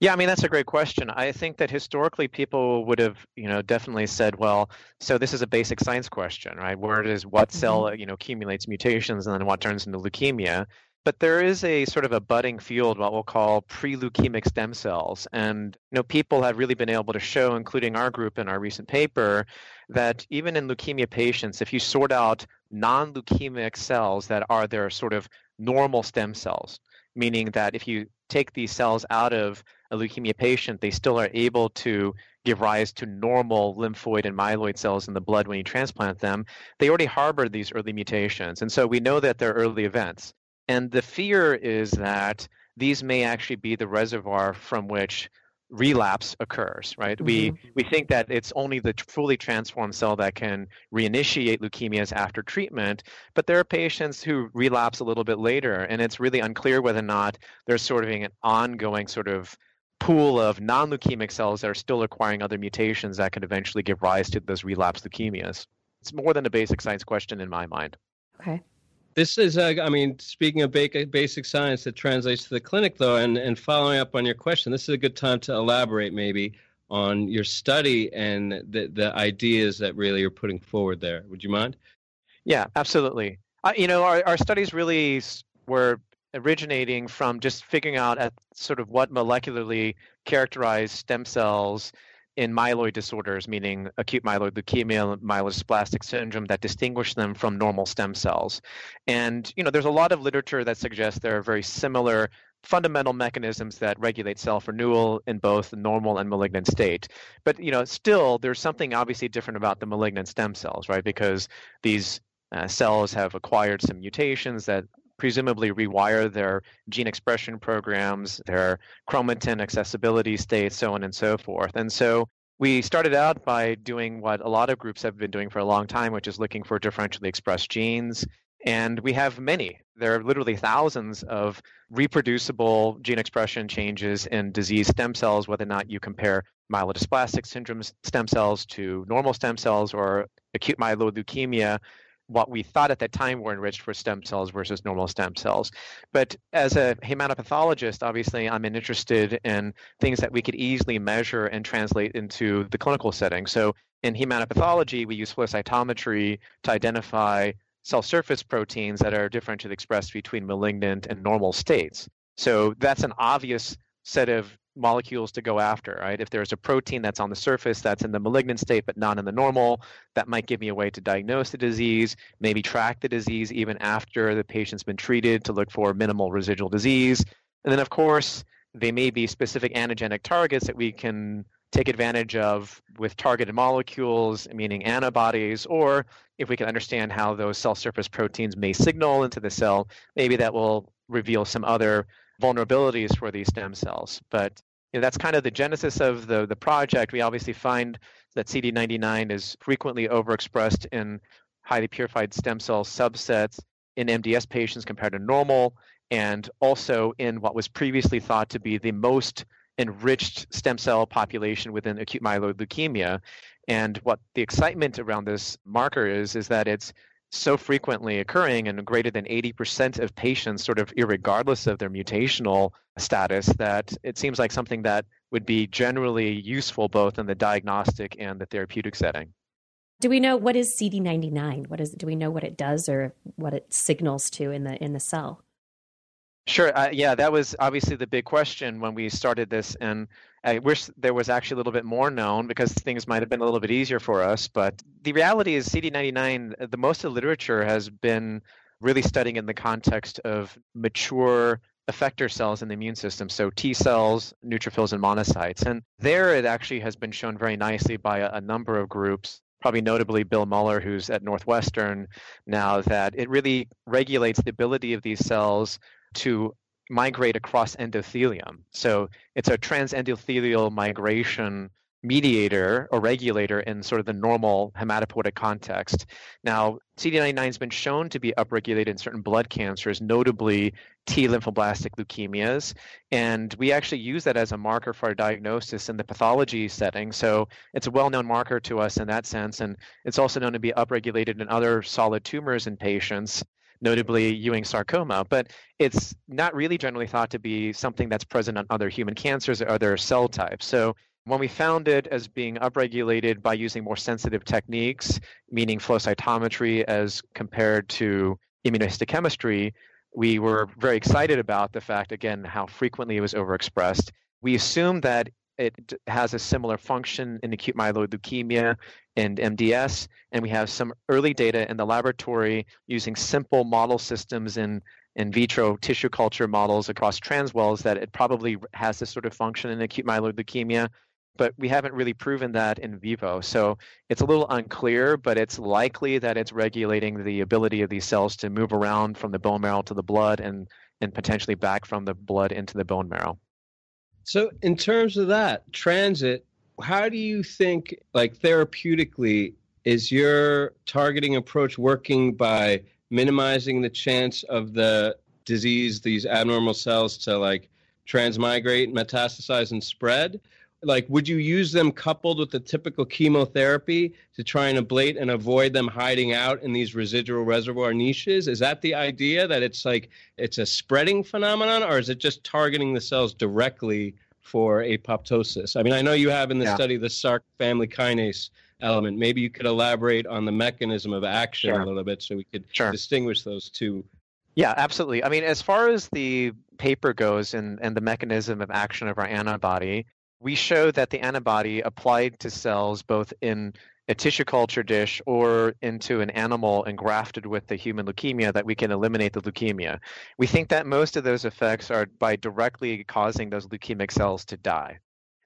Yeah, I mean that's a great question. I think that historically people would have, you know, definitely said, well, so this is a basic science question, right? Where does what cell, mm-hmm. you know, accumulates mutations and then what turns into leukemia? But there is a sort of a budding field, what we'll call pre-leukemic stem cells, and you know, people have really been able to show, including our group in our recent paper, that even in leukemia patients, if you sort out non leukemic cells that are their sort of normal stem cells, meaning that if you take these cells out of a leukemia patient, they still are able to give rise to normal lymphoid and myeloid cells in the blood when you transplant them. They already harbor these early mutations. And so we know that they're early events. And the fear is that these may actually be the reservoir from which relapse occurs right? Mm-hmm. we we think that it's only the fully transformed cell that can reinitiate leukemias after treatment but there are patients who relapse a little bit later and it's really unclear whether or not there's sort of an ongoing sort of pool of non-leukemic cells that are still acquiring other mutations that could eventually give rise to those relapse leukemias. It's more than a basic science question in my mind. Okay this is, uh, I mean, speaking of basic science that translates to the clinic, though, and, and following up on your question, this is a good time to elaborate maybe on your study and the, the ideas that really are putting forward there. Would you mind? Yeah, absolutely. Uh, you know, our, our studies really were originating from just figuring out at sort of what molecularly characterized stem cells in myeloid disorders, meaning acute myeloid leukemia, myelodysplastic syndrome, that distinguish them from normal stem cells. And you know, there's a lot of literature that suggests there are very similar fundamental mechanisms that regulate self renewal in both the normal and malignant state. But you know, still there's something obviously different about the malignant stem cells, right? Because these uh, cells have acquired some mutations that presumably rewire their gene expression programs, their chromatin accessibility states, so on and so forth. And so we started out by doing what a lot of groups have been doing for a long time, which is looking for differentially expressed genes. And we have many. There are literally thousands of reproducible gene expression changes in disease stem cells, whether or not you compare myelodysplastic syndrome stem cells to normal stem cells or acute myeloid leukemia what we thought at that time were enriched for stem cells versus normal stem cells. But as a hematopathologist, obviously, I'm interested in things that we could easily measure and translate into the clinical setting. So in hematopathology, we use flow cytometry to identify cell surface proteins that are differentially expressed between malignant and normal states. So that's an obvious set of molecules to go after, right? If there's a protein that's on the surface that's in the malignant state but not in the normal, that might give me a way to diagnose the disease, maybe track the disease even after the patient's been treated to look for minimal residual disease. And then, of course, they may be specific antigenic targets that we can take advantage of with targeted molecules, meaning antibodies, or if we can understand how those cell surface proteins may signal into the cell, maybe that will reveal some other vulnerabilities for these stem cells. But you know, that's kind of the genesis of the, the project. We obviously find that CD99 is frequently overexpressed in highly purified stem cell subsets in MDS patients compared to normal, and also in what was previously thought to be the most enriched stem cell population within acute myeloid leukemia. And what the excitement around this marker is, is that it's so frequently occurring in greater than 80% of patients, sort of regardless of their mutational status, that it seems like something that would be generally useful both in the diagnostic and the therapeutic setting. Do we know what is CD99? What is do we know what it does or what it signals to in the in the cell? Sure. Uh, yeah, that was obviously the big question when we started this, and I wish there was actually a little bit more known because things might have been a little bit easier for us. But the reality is, CD99, the most of the literature has been really studying in the context of mature effector cells in the immune system, so T cells, neutrophils, and monocytes. And there it actually has been shown very nicely by a, a number of groups probably notably Bill Muller, who's at Northwestern now, that it really regulates the ability of these cells to migrate across endothelium. So it's a transendothelial migration mediator or regulator in sort of the normal hematopoietic context. Now, CD99 has been shown to be upregulated in certain blood cancers, notably T lymphoblastic leukemias. And we actually use that as a marker for our diagnosis in the pathology setting. So it's a well known marker to us in that sense. And it's also known to be upregulated in other solid tumors in patients notably Ewing sarcoma, but it's not really generally thought to be something that's present on other human cancers or other cell types. So when we found it as being upregulated by using more sensitive techniques, meaning flow cytometry as compared to immunohistochemistry, we were very excited about the fact, again, how frequently it was overexpressed. We assumed that it has a similar function in acute myeloid leukemia and MDS. And we have some early data in the laboratory using simple model systems in in vitro tissue culture models across transwells that it probably has this sort of function in acute myeloid leukemia but we haven't really proven that in vivo. So it's a little unclear, but it's likely that it's regulating the ability of these cells to move around from the bone marrow to the blood and, and potentially back from the blood into the bone marrow. So, in terms of that transit, how do you think, like therapeutically, is your targeting approach working by minimizing the chance of the disease, these abnormal cells, to like transmigrate, metastasize, and spread? Like would you use them coupled with the typical chemotherapy to try and ablate and avoid them hiding out in these residual reservoir niches is that the idea that it's like it's a spreading phenomenon or is it just targeting the cells directly for apoptosis i mean i know you have in the yeah. study the sarc family kinase element maybe you could elaborate on the mechanism of action sure. a little bit so we could sure. distinguish those two yeah, absolutely. I mean, as far as the paper goes and, and the mechanism of action of our antibody, we show that the antibody applied to cells both in a tissue culture dish or into an animal and grafted with the human leukemia that we can eliminate the leukemia. We think that most of those effects are by directly causing those leukemic cells to die.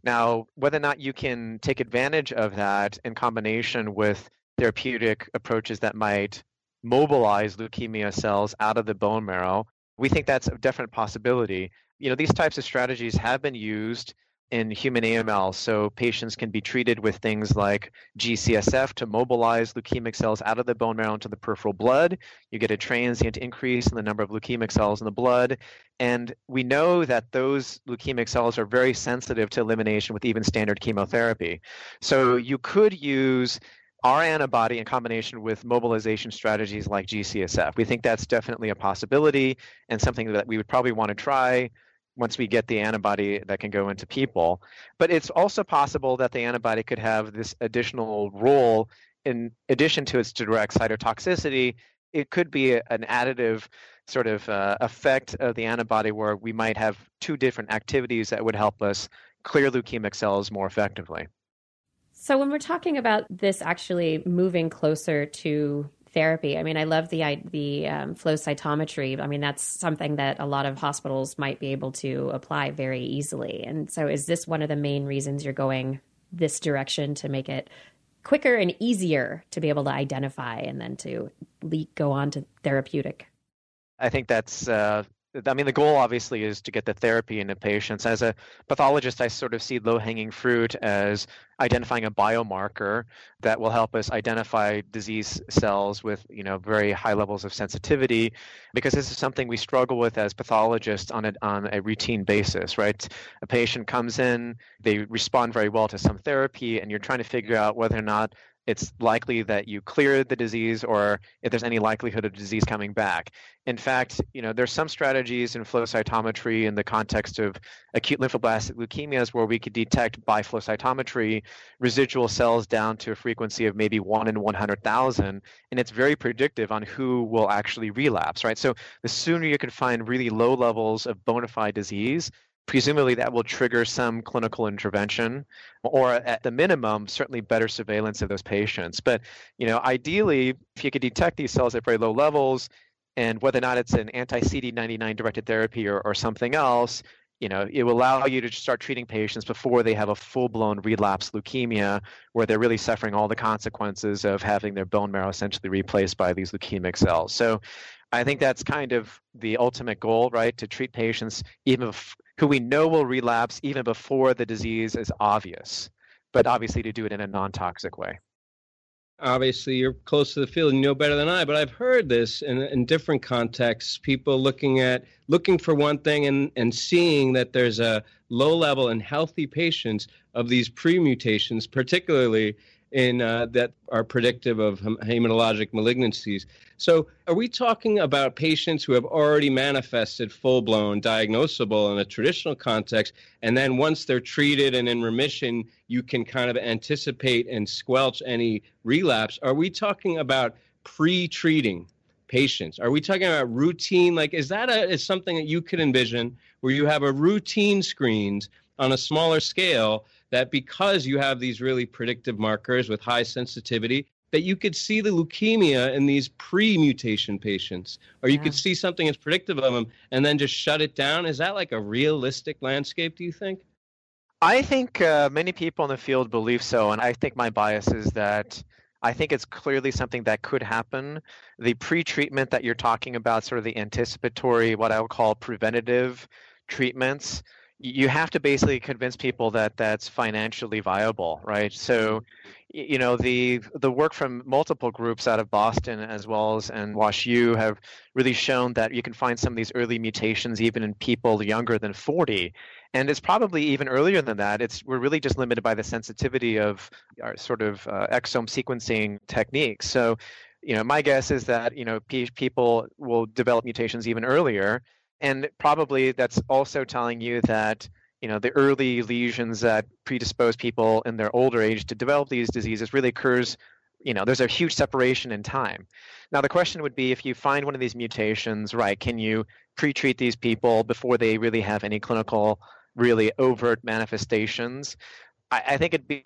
Now, whether or not you can take advantage of that in combination with therapeutic approaches that might mobilize leukemia cells out of the bone marrow, we think that's a definite possibility. You know, these types of strategies have been used in human AML. So patients can be treated with things like GCSF to mobilize leukemic cells out of the bone marrow into the peripheral blood. You get a transient increase in the number of leukemic cells in the blood. And we know that those leukemic cells are very sensitive to elimination with even standard chemotherapy. So you could use our antibody in combination with mobilization strategies like GCSF. We think that's definitely a possibility and something that we would probably want to try once we get the antibody that can go into people. But it's also possible that the antibody could have this additional role in addition to its direct cytotoxicity. It could be an additive sort of uh, effect of the antibody where we might have two different activities that would help us clear leukemic cells more effectively. So, when we're talking about this actually moving closer to therapy. I mean, I love the the um, flow cytometry. I mean, that's something that a lot of hospitals might be able to apply very easily. And so, is this one of the main reasons you're going this direction to make it quicker and easier to be able to identify and then to go on to therapeutic? I think that's uh, I mean, the goal obviously is to get the therapy into patients. As a pathologist, I sort of see low hanging fruit as identifying a biomarker that will help us identify disease cells with, you know, very high levels of sensitivity, because this is something we struggle with as pathologists on a, on a routine basis, right? A patient comes in, they respond very well to some therapy, and you're trying to figure out whether or not it's likely that you clear the disease or if there's any likelihood of disease coming back. In fact, you know, there's some strategies in flow cytometry in the context of acute lymphoblastic leukemias where we could detect by flow cytometry residual cells down to a frequency of maybe 1 in 100,000 and it's very predictive on who will actually relapse, right? So the sooner you can find really low levels of bona fide disease, presumably that will trigger some clinical intervention or at the minimum certainly better surveillance of those patients. But you know ideally if you could detect these cells at very low levels and whether or not it's an anti-cd99 directed therapy or, or something else you know it will allow you to start treating patients before they have a full-blown relapse leukemia where they're really suffering all the consequences of having their bone marrow essentially replaced by these leukemic cells. So I think that's kind of the ultimate goal, right? To treat patients even if, who we know will relapse even before the disease is obvious, but obviously to do it in a non toxic way. Obviously, you're close to the field and you know better than I, but I've heard this in, in different contexts. People looking at looking for one thing and, and seeing that there's a low level in healthy patients of these pre-mutations, particularly in uh, that are predictive of hematologic malignancies. So, are we talking about patients who have already manifested full blown diagnosable in a traditional context, and then once they're treated and in remission, you can kind of anticipate and squelch any relapse? Are we talking about pre treating patients? Are we talking about routine? Like, is that a, is something that you could envision where you have a routine screens on a smaller scale that because you have these really predictive markers with high sensitivity, that you could see the leukemia in these pre-mutation patients, or you yeah. could see something as predictive of them and then just shut it down. Is that like a realistic landscape? Do you think? I think uh, many people in the field believe so, and I think my bias is that I think it's clearly something that could happen. The pre-treatment that you're talking about, sort of the anticipatory, what I would call preventative treatments, you have to basically convince people that that's financially viable, right? So, you know, the the work from multiple groups out of Boston as well as and Wash U have really shown that you can find some of these early mutations even in people younger than 40, and it's probably even earlier than that. It's we're really just limited by the sensitivity of our sort of uh, exome sequencing techniques. So, you know, my guess is that you know people will develop mutations even earlier and probably that's also telling you that you know the early lesions that predispose people in their older age to develop these diseases really occurs you know there's a huge separation in time. Now the question would be if you find one of these mutations right can you pre-treat these people before they really have any clinical really overt manifestations? I, I think it'd be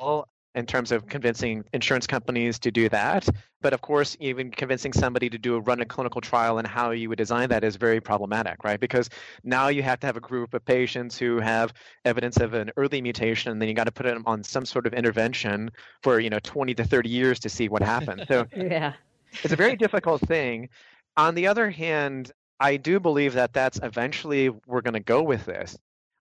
in terms of convincing insurance companies to do that. But of course, even convincing somebody to do a run a clinical trial and how you would design that is very problematic, right? Because now you have to have a group of patients who have evidence of an early mutation, and then you got to put them on some sort of intervention for you know 20 to 30 years to see what happens. So yeah, it's a very difficult thing. On the other hand, I do believe that that's eventually we're going to go with this.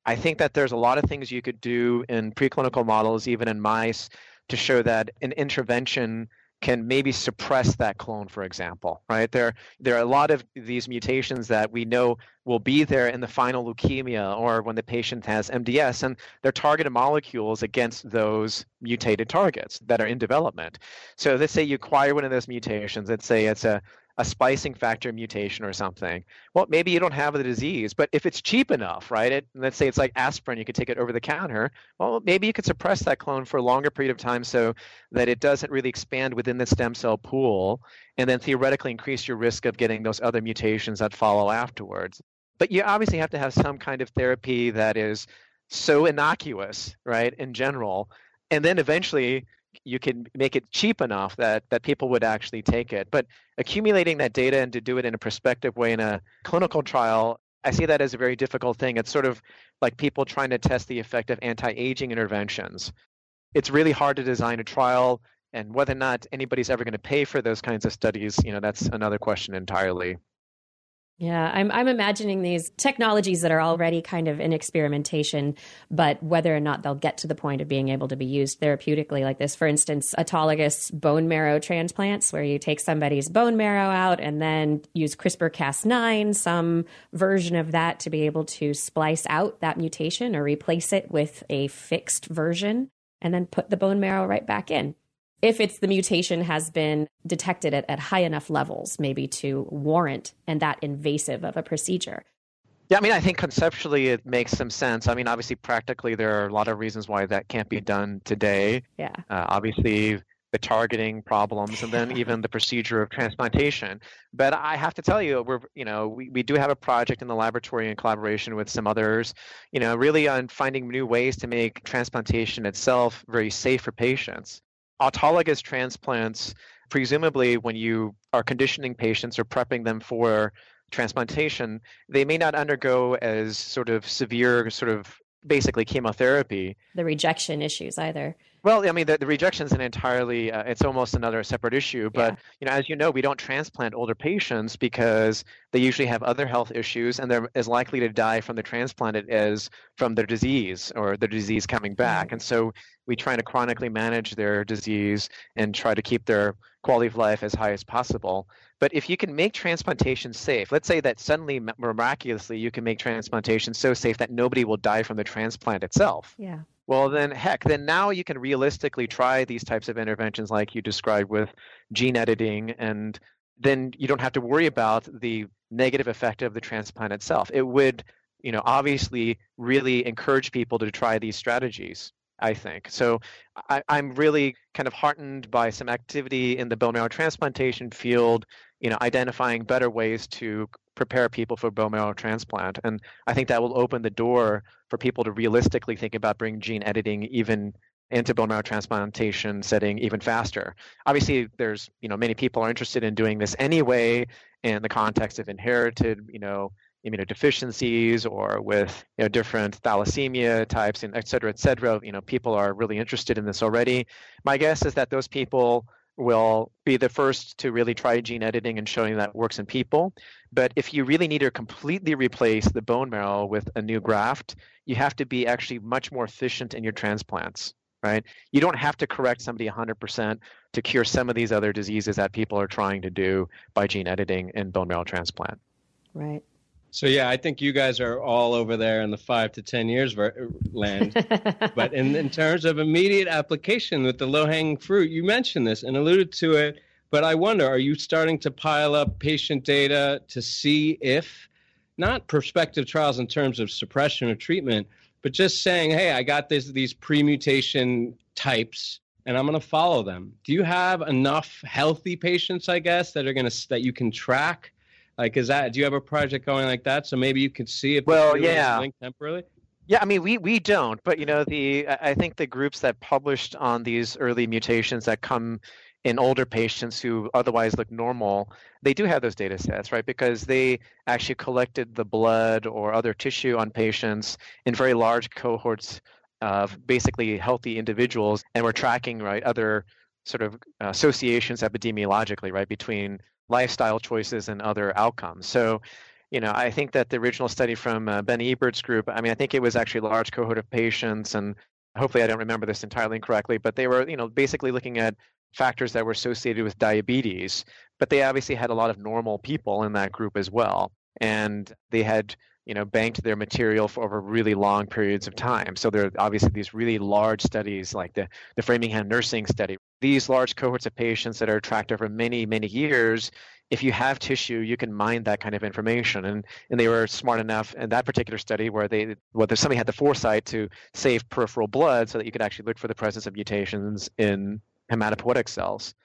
I think that there's a lot of things you could do in preclinical models, even in mice, to show that an intervention can maybe suppress that clone, for example, right? There, there are a lot of these mutations that we know will be there in the final leukemia or when the patient has MDS, and they're targeted molecules against those mutated targets that are in development. So let's say you acquire one of those mutations. Let's say it's a a splicing factor mutation or something. Well, maybe you don't have the disease, but if it's cheap enough, right? It, let's say it's like aspirin, you could take it over the counter. Well, maybe you could suppress that clone for a longer period of time so that it doesn't really expand within the stem cell pool, and then theoretically increase your risk of getting those other mutations that follow afterwards. But you obviously have to have some kind of therapy that is so innocuous, right, in general, and then eventually you can make it cheap enough that that people would actually take it. But accumulating that data and to do it in a prospective way in a clinical trial, I see that as a very difficult thing. It's sort of like people trying to test the effect of anti-aging interventions. It's really hard to design a trial and whether or not anybody's ever going to pay for those kinds of studies, you know, that's another question entirely. Yeah, I'm I'm imagining these technologies that are already kind of in experimentation, but whether or not they'll get to the point of being able to be used therapeutically like this. For instance, autologous bone marrow transplants where you take somebody's bone marrow out and then use CRISPR-Cas9, some version of that to be able to splice out that mutation or replace it with a fixed version and then put the bone marrow right back in if it's the mutation has been detected at, at high enough levels, maybe to warrant and that invasive of a procedure. Yeah, I mean, I think conceptually it makes some sense. I mean, obviously, practically, there are a lot of reasons why that can't be done today. Yeah. Uh, obviously, the targeting problems, and then even the procedure of transplantation. But I have to tell you, we're, you know, we, we do have a project in the laboratory in collaboration with some others, you know, really on finding new ways to make transplantation itself very safe for patients autologous transplants, presumably when you are conditioning patients or prepping them for transplantation, they may not undergo as sort of severe, sort of basically chemotherapy. The rejection issues either. Well, I mean, the, the rejection is an entirely, uh, it's almost another separate issue. But, yeah. you know, as you know, we don't transplant older patients because they usually have other health issues and they're as likely to die from the transplanted as from their disease or their disease coming back. Mm-hmm. And so we try to chronically manage their disease and try to keep their quality of life as high as possible. But if you can make transplantation safe, let's say that suddenly miraculously you can make transplantation so safe that nobody will die from the transplant itself. Yeah. Well, then, heck, then now you can realistically try these types of interventions like you described with gene editing, and then you don't have to worry about the negative effect of the transplant itself. It would, you know, obviously really encourage people to try these strategies. I think. So I, am really kind of heartened by some activity in the bone marrow transplantation field you know, identifying better ways to prepare people for bone marrow transplant. And I think that will open the door for people to realistically think about bringing gene editing even into bone marrow transplantation setting even faster. Obviously, there's you know many people are interested in doing this anyway in the context of inherited you know immunodeficiencies or with you know different thalassemia types and et cetera, et cetera. You know, people are really interested in this already. My guess is that those people will be the first to really try gene editing and showing that works in people. But if you really need to completely replace the bone marrow with a new graft, you have to be actually much more efficient in your transplants, right? You don't have to correct somebody 100% to cure some of these other diseases that people are trying to do by gene editing and bone marrow transplant. Right. So yeah, I think you guys are all over there in the five to ten years land. but in, in terms of immediate application with the low hanging fruit, you mentioned this and alluded to it. But I wonder, are you starting to pile up patient data to see if, not prospective trials in terms of suppression or treatment, but just saying, hey, I got this, these pre-mutation types and I'm going to follow them. Do you have enough healthy patients, I guess, that are going to that you can track like, is that? Do you have a project going like that? So maybe you could see if well, yeah, linked temporarily. Yeah, I mean, we we don't, but you know, the I think the groups that published on these early mutations that come in older patients who otherwise look normal, they do have those data sets, right? Because they actually collected the blood or other tissue on patients in very large cohorts of basically healthy individuals, and we're tracking right other sort of uh, associations epidemiologically, right, between lifestyle choices and other outcomes. So, you know, I think that the original study from uh, Ben Ebert's group, I mean, I think it was actually a large cohort of patients, and hopefully I don't remember this entirely incorrectly, but they were, you know, basically looking at factors that were associated with diabetes, but they obviously had a lot of normal people in that group as well. And they had, you know, banked their material for over really long periods of time. So there are obviously these really large studies like the, the Framingham nursing study, these large cohorts of patients that are tracked over many, many years, if you have tissue, you can mine that kind of information. And and they were smart enough in that particular study where they whether somebody had the foresight to save peripheral blood so that you could actually look for the presence of mutations in hematopoietic cells.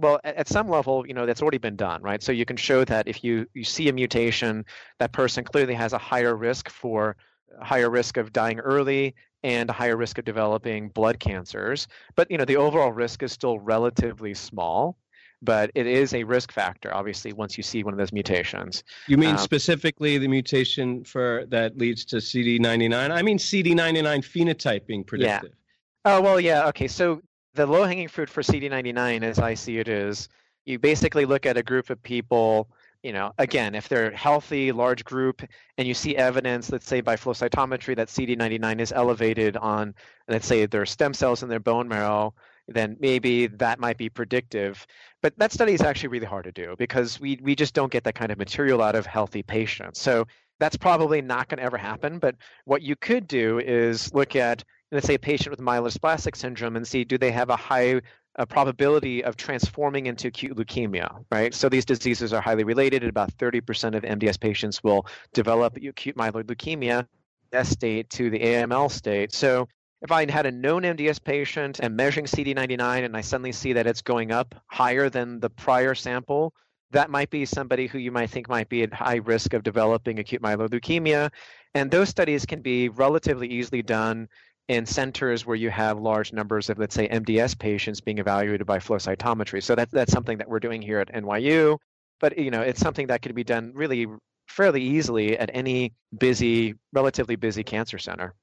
Well, at, at some level, you know, that's already been done, right? So you can show that if you, you see a mutation, that person clearly has a higher risk for higher risk of dying early and a higher risk of developing blood cancers. But you know, the overall risk is still relatively small, but it is a risk factor, obviously, once you see one of those mutations. You mean um, specifically the mutation for that leads to CD99? I mean CD99 phenotype being predictive. Yeah. Oh well, yeah. Okay, so the low-hanging fruit for CD99, as I see it, is you basically look at a group of people you know, again, if they're healthy, large group, and you see evidence, let's say by flow cytometry, that CD99 is elevated on, let's say, their stem cells in their bone marrow, then maybe that might be predictive. But that study is actually really hard to do because we, we just don't get that kind of material out of healthy patients. So that's probably not going to ever happen. But what you could do is look at, let's say, a patient with myelodysplastic syndrome and see do they have a high probability of transforming into acute leukemia, right? So these diseases are highly related. About 30% of MDS patients will develop acute myeloid leukemia, S state to the AML state. So if I had a known MDS patient and measuring CD99 and I suddenly see that it's going up higher than the prior sample, that might be somebody who you might think might be at high risk of developing acute myeloid leukemia. And those studies can be relatively easily done in centers where you have large numbers of, let's say, MDS patients being evaluated by flow cytometry. So that's that's something that we're doing here at NYU. But you know, it's something that could be done really fairly easily at any busy, relatively busy cancer center.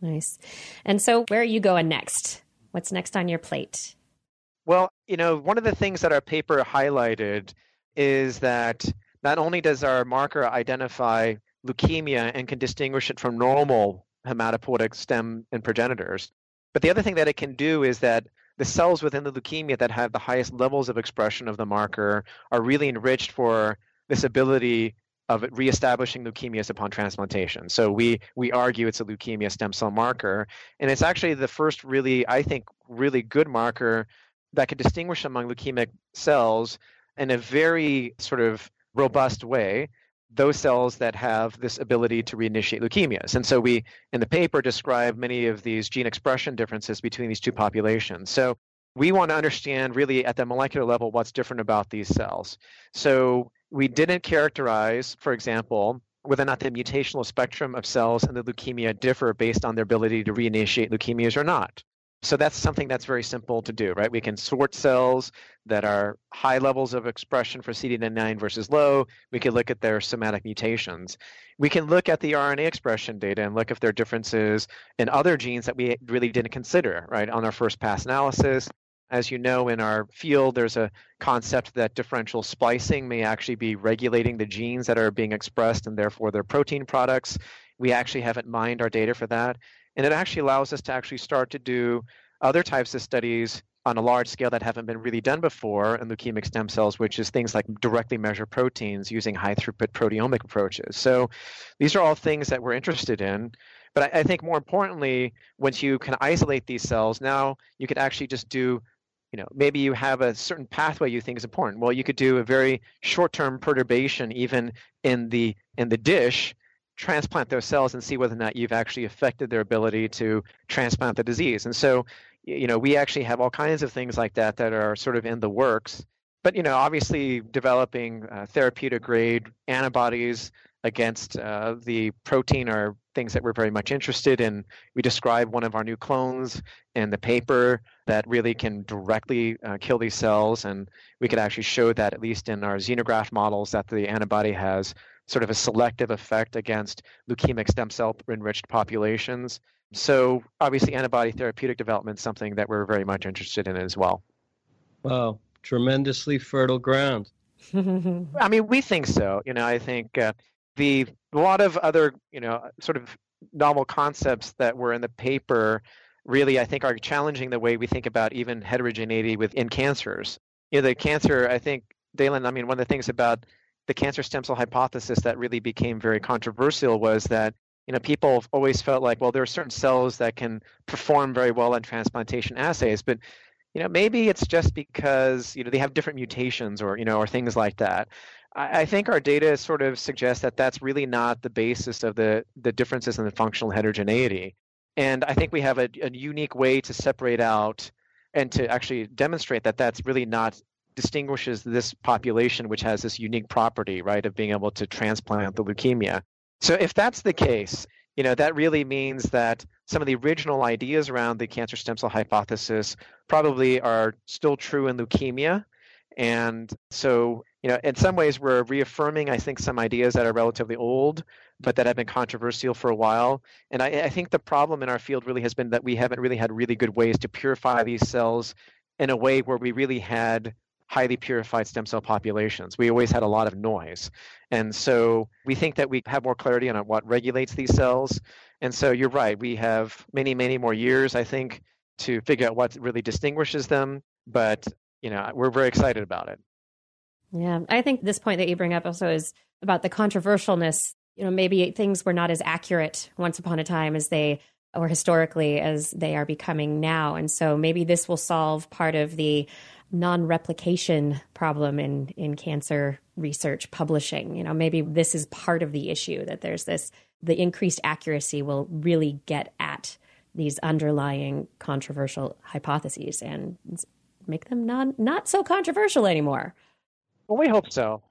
Nice. And so, where are you going next? What's next on your plate? Well, you know, one of the things that our paper highlighted is that not only does our marker identify leukemia and can distinguish it from normal hematopoietic stem and progenitors. But the other thing that it can do is that the cells within the leukemia that have the highest levels of expression of the marker are really enriched for this ability of reestablishing leukemias upon transplantation. So we we argue it's a leukemia stem cell marker, and it's actually the first really, I think, really good marker that could distinguish among leukemic cells in a very sort of robust way those cells that have this ability to reinitiate leukemias. And so we, in the paper, describe many of these gene expression differences between these two populations. So we want to understand really at the molecular level what's different about these cells. So we didn't characterize, for example, whether or not the mutational spectrum of cells in the leukemia differ based on their ability to reinitiate leukemias or not. So that's something that's very simple to do, right? We can sort cells that are high levels of expression for CD99 versus low. We can look at their somatic mutations. We can look at the RNA expression data and look if there are differences in other genes that we really didn't consider, right, on our first pass analysis. As you know, in our field, there's a concept that differential splicing may actually be regulating the genes that are being expressed and therefore their protein products. We actually haven't mined our data for that. And it actually allows us to actually start to do other types of studies on a large scale that haven't been really done before in leukemic stem cells, which is things like directly measure proteins using high throughput proteomic approaches. So these are all things that we're interested in. But I, I think more importantly, once you can isolate these cells, now you could actually just do you know maybe you have a certain pathway you think is important well you could do a very short-term perturbation even in the in the dish transplant those cells and see whether or not you've actually affected their ability to transplant the disease. And so, you know, we actually have all kinds of things like that that are sort of in the works. But you know, obviously, developing uh, therapeutic grade antibodies against uh, the protein are things that we're very much interested in. We describe one of our new clones in the paper that really can directly uh, kill these cells, and we could actually show that at least in our xenograft models that the antibody has sort of a selective effect against leukemic stem cell enriched populations. So obviously antibody therapeutic development is something that we're very much interested in as well. Wow, tremendously fertile ground. I mean, we think so. You know, I think uh, the a lot of other, you know, sort of novel concepts that were in the paper really, I think, are challenging the way we think about even heterogeneity within cancers. You know, the cancer, I think, Daylon, I mean, one of the things about the cancer stem cell hypothesis that really became very controversial was that you know people have always felt like well there are certain cells that can perform very well in transplantation assays but you know maybe it's just because you know they have different mutations or you know or things like that. I, I think our data sort of suggests that that's really not the basis of the the differences in the functional heterogeneity. And i think we have a, a unique way to separate out and to actually demonstrate that that's really not distinguishes this population, which has this unique property, right, of being able to transplant the leukemia. So if that's the case, you know, that really means that some of the original ideas around the cancer stem cell hypothesis probably are still true in leukemia. And so, you know, in some ways, we're reaffirming, I think, some ideas that are relatively old, but that have been controversial for a while. And I, I think the problem in our field really has been that we haven't really had really good ways to purify these cells in a way where we really had highly purified stem cell populations. We always had a lot of noise. And so we think that we have more clarity on what regulates these cells. And so you're right, we have many, many more years, I think, to figure out what really distinguishes them. But, you know, we're very excited about it. Yeah. I think this point that you bring up also is about the controversialness. You know, maybe things were not as accurate once upon a time as they or historically as they are becoming now. And so maybe this will solve part of the non-replication problem in in cancer research publishing. You know maybe this is part of the issue that there's this the increased accuracy will really get at these underlying controversial hypotheses and make them not not so controversial anymore. Well we hope so.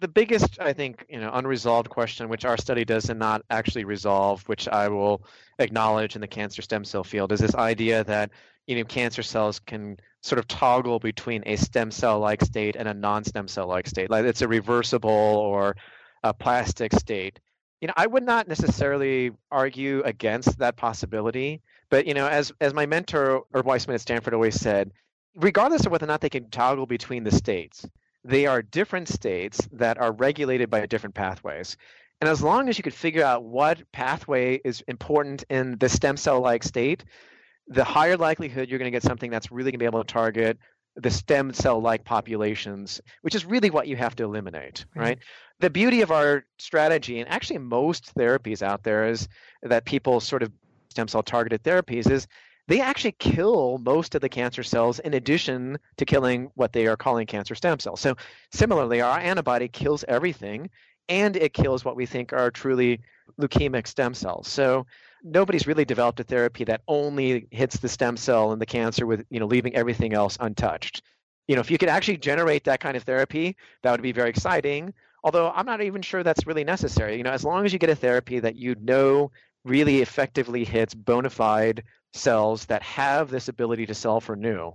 The biggest i think you know unresolved question which our study does not actually resolve which i will acknowledge in the cancer stem cell field is this idea that you know cancer cells can sort of toggle between a stem cell like state and a non-stem cell like state. Like it's a reversible or a plastic state. You know i would not necessarily argue against that possibility but you know as as my mentor Irv Weissman at stanford always said regardless of whether or not they can toggle between the states they are different states that are regulated by different pathways. And as long as you could figure out what pathway is important in the stem cell like state the higher likelihood you're going to get something that's really going to be able to target the stem cell like populations, which is really what you have to eliminate, right. right? The beauty of our strategy, and actually most therapies out there, is that people sort of stem cell targeted therapies is they actually kill most of the cancer cells in addition to killing what they are calling cancer stem cells. So, similarly, our antibody kills everything and it kills what we think are truly leukemic stem cells. So, nobody's really developed a therapy that only hits the stem cell and the cancer with you know leaving everything else untouched. You know if you could actually generate that kind of therapy that would be very exciting. Although i'm not even sure that's really necessary. You know as long as you get a therapy that you know really effectively hits bona fide cells that have this ability to self renew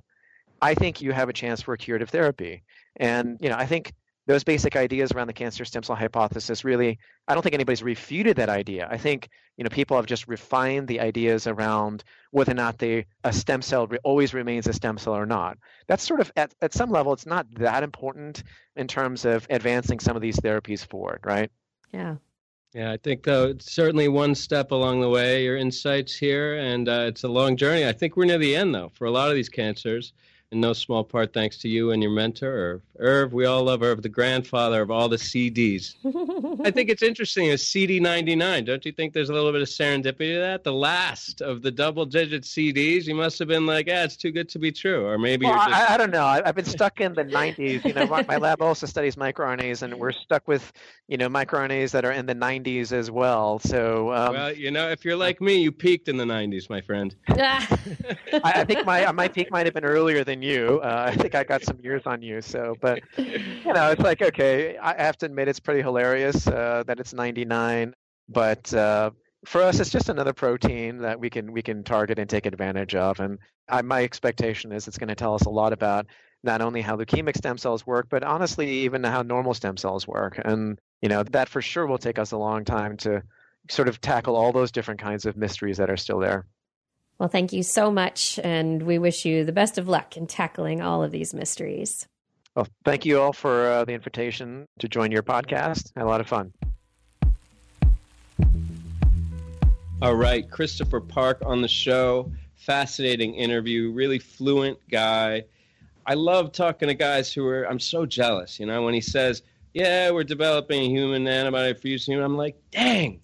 i think you have a chance for a curative therapy. And you know i think those basic ideas around the cancer stem cell hypothesis really i don't think anybody's refuted that idea i think you know people have just refined the ideas around whether or not they a stem cell re- always remains a stem cell or not that's sort of at, at some level it's not that important in terms of advancing some of these therapies forward right yeah yeah, I think though it's certainly one step along the way. Your insights here, and uh, it's a long journey. I think we're near the end though for a lot of these cancers in no small part thanks to you and your mentor, Irv. Irv, we all love Irv, the grandfather of all the CDs. I think it's interesting, a CD99. Don't you think there's a little bit of serendipity to that? The last of the double digit CDs, you must have been like, yeah, it's too good to be true. Or maybe well, just... I, I, don't know. I, have been stuck in the 90s. You know, my lab also studies microRNAs, and we're stuck with, you know, microRNAs that are in the 90s as well. So, um, well, you know, if you're like me, you peaked in the 90s, my friend. I, I think my my peak might have been earlier than than you. Uh, I think I got some years on you. So, but you know, it's like okay, I have to admit it's pretty hilarious uh, that it's 99. But uh, for us, it's just another protein that we can we can target and take advantage of. And I, my expectation is it's going to tell us a lot about not only how leukemic stem cells work, but honestly, even how normal stem cells work. And you know, that for sure will take us a long time to sort of tackle all those different kinds of mysteries that are still there. Well, thank you so much. And we wish you the best of luck in tackling all of these mysteries. Well, thank you all for uh, the invitation to join your podcast. Had a lot of fun. All right, Christopher Park on the show. Fascinating interview, really fluent guy. I love talking to guys who are, I'm so jealous, you know, when he says, Yeah, we're developing a human antibody for use in human, I'm like, dang,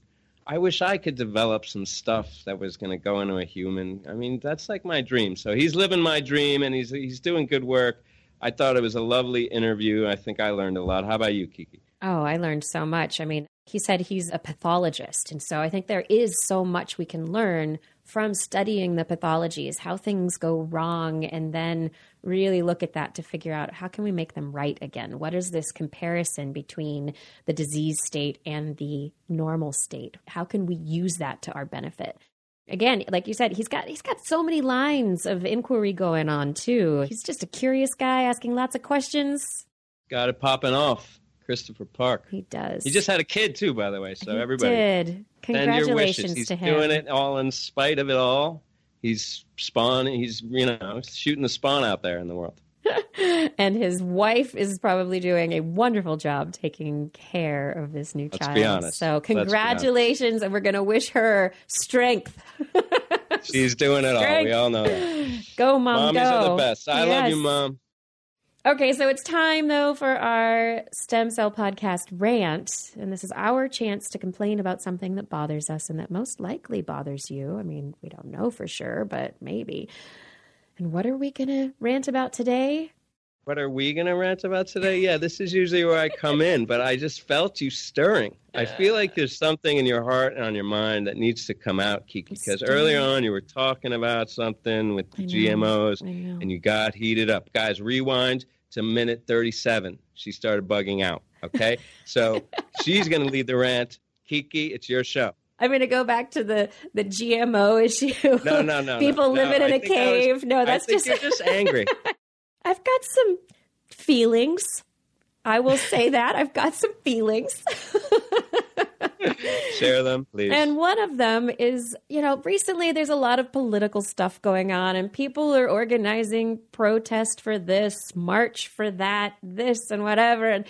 I wish I could develop some stuff that was going to go into a human. I mean, that's like my dream. So he's living my dream, and he's he's doing good work. I thought it was a lovely interview. I think I learned a lot. How about you, Kiki? Oh, I learned so much. I mean, he said he's a pathologist, and so I think there is so much we can learn from studying the pathologies, how things go wrong, and then really look at that to figure out how can we make them right again? What is this comparison between the disease state and the normal state? How can we use that to our benefit? Again, like you said, he's got he's got so many lines of inquiry going on too. He's just a curious guy asking lots of questions. Got it popping off. Christopher Park. He does. He just had a kid too, by the way. So he everybody did. Congratulations He's to him. He's doing it all in spite of it all he's spawn he's you know shooting the spawn out there in the world and his wife is probably doing a wonderful job taking care of this new Let's child. Be honest. So congratulations, and we're going to wish her strength. She's doing it all. We all know that. Go, mom. Mommies go. are the best. I yes. love you, mom. Okay, so it's time though for our stem cell podcast rant. And this is our chance to complain about something that bothers us and that most likely bothers you. I mean, we don't know for sure, but maybe. And what are we going to rant about today? What are we going to rant about today? Yeah, this is usually where I come in, but I just felt you stirring. I feel like there's something in your heart and on your mind that needs to come out, Kiki, because earlier on you were talking about something with the GMOs and you got heated up. Guys, rewind to minute 37. She started bugging out. Okay. So she's going to lead the rant. Kiki, it's your show. I'm going to go back to the, the GMO issue. No, no, no. People no, living no, in I a cave. Was, no, that's just. You're just angry. I've got some feelings. I will say that. I've got some feelings. Share them, please. And one of them is, you know, recently there's a lot of political stuff going on, and people are organizing protest for this, march for that, this, and whatever. And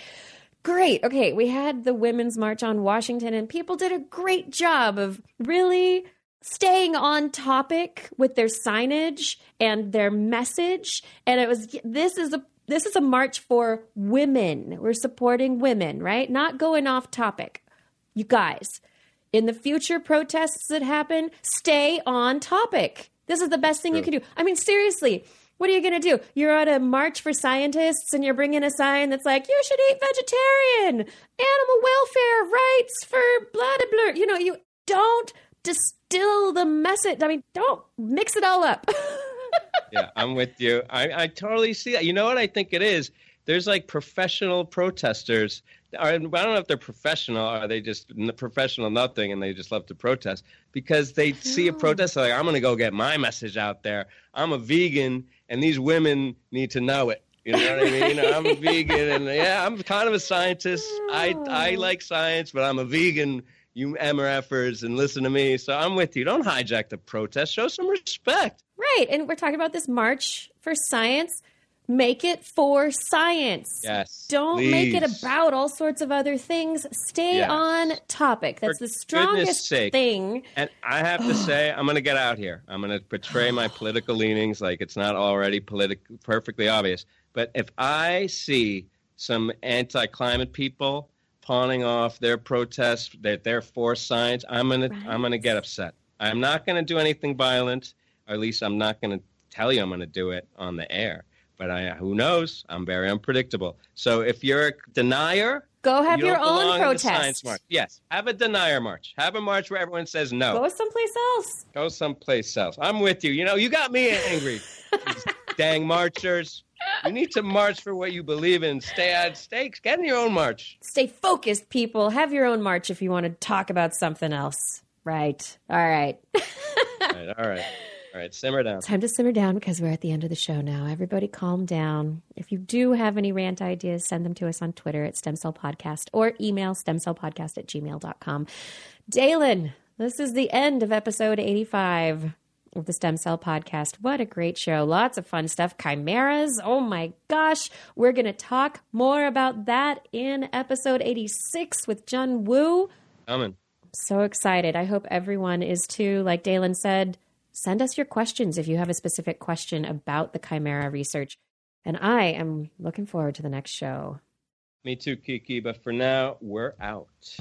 great. Okay, we had the Women's March on Washington, and people did a great job of really staying on topic with their signage and their message. And it was, this is a this is a march for women. We're supporting women, right? Not going off topic. You guys, in the future protests that happen, stay on topic. This is the best thing you can do. I mean, seriously, what are you going to do? You're at a march for scientists and you're bringing a sign that's like, you should eat vegetarian, animal welfare rights for blah, blah, blah. You know, you don't distill the message. I mean, don't mix it all up. yeah, I'm with you. I, I totally see that. You know what I think it is? There's like professional protesters. I don't know if they're professional or are they just professional nothing and they just love to protest because they see a protest like I'm going to go get my message out there. I'm a vegan and these women need to know it. You know what I mean? You know, I'm a vegan and yeah, I'm kind of a scientist. I I like science, but I'm a vegan you MRFers and listen to me. So I'm with you. Don't hijack the protest. Show some respect. Right. And we're talking about this march for science. Make it for science. Yes. Don't please. make it about all sorts of other things. Stay Yes. on topic. That's For the strongest thing. And I have to say, I'm going to get out here. I'm going to portray my political leanings like it's not already politic- perfectly obvious. But if I see some anti-climate people pawning off their protests that they're for science, I'm going to I'm going to get upset. I'm not going to do anything violent, or at least I'm not going to tell you I'm going to do it on the air. But I, who knows? I'm very unpredictable. So if you're a denier, Go have you your own belong in the protest. science march. Yes, have a denier march. Have a march where everyone says no. Go someplace else. Go someplace else. I'm with you. You know, you got me angry. Dang marchers. You need to march for what you believe in. Stay at stakes. Get in your own march. Stay focused, people. Have your own march if you want to talk about something else. Right. All right. All right, all right. All right, simmer down. Time to simmer down because we're at the end of the show now. Everybody calm down. If you do have any rant ideas, send them to us on Twitter at Stem Cell Podcast or email stemcellpodcast at gmail.com. Daylon, this is the end of episode 85 of the Stem Cell Podcast. What a great show. Lots of fun stuff. Chimeras. Oh my gosh. We're going to talk more about that in episode 86 with Jun Wu. Coming. So excited. I hope everyone is too. Like Daylon said, send us your questions if you have a specific question about the Chimera research. And I am looking forward to the next show. Me too, Kiki. But for now, we're out.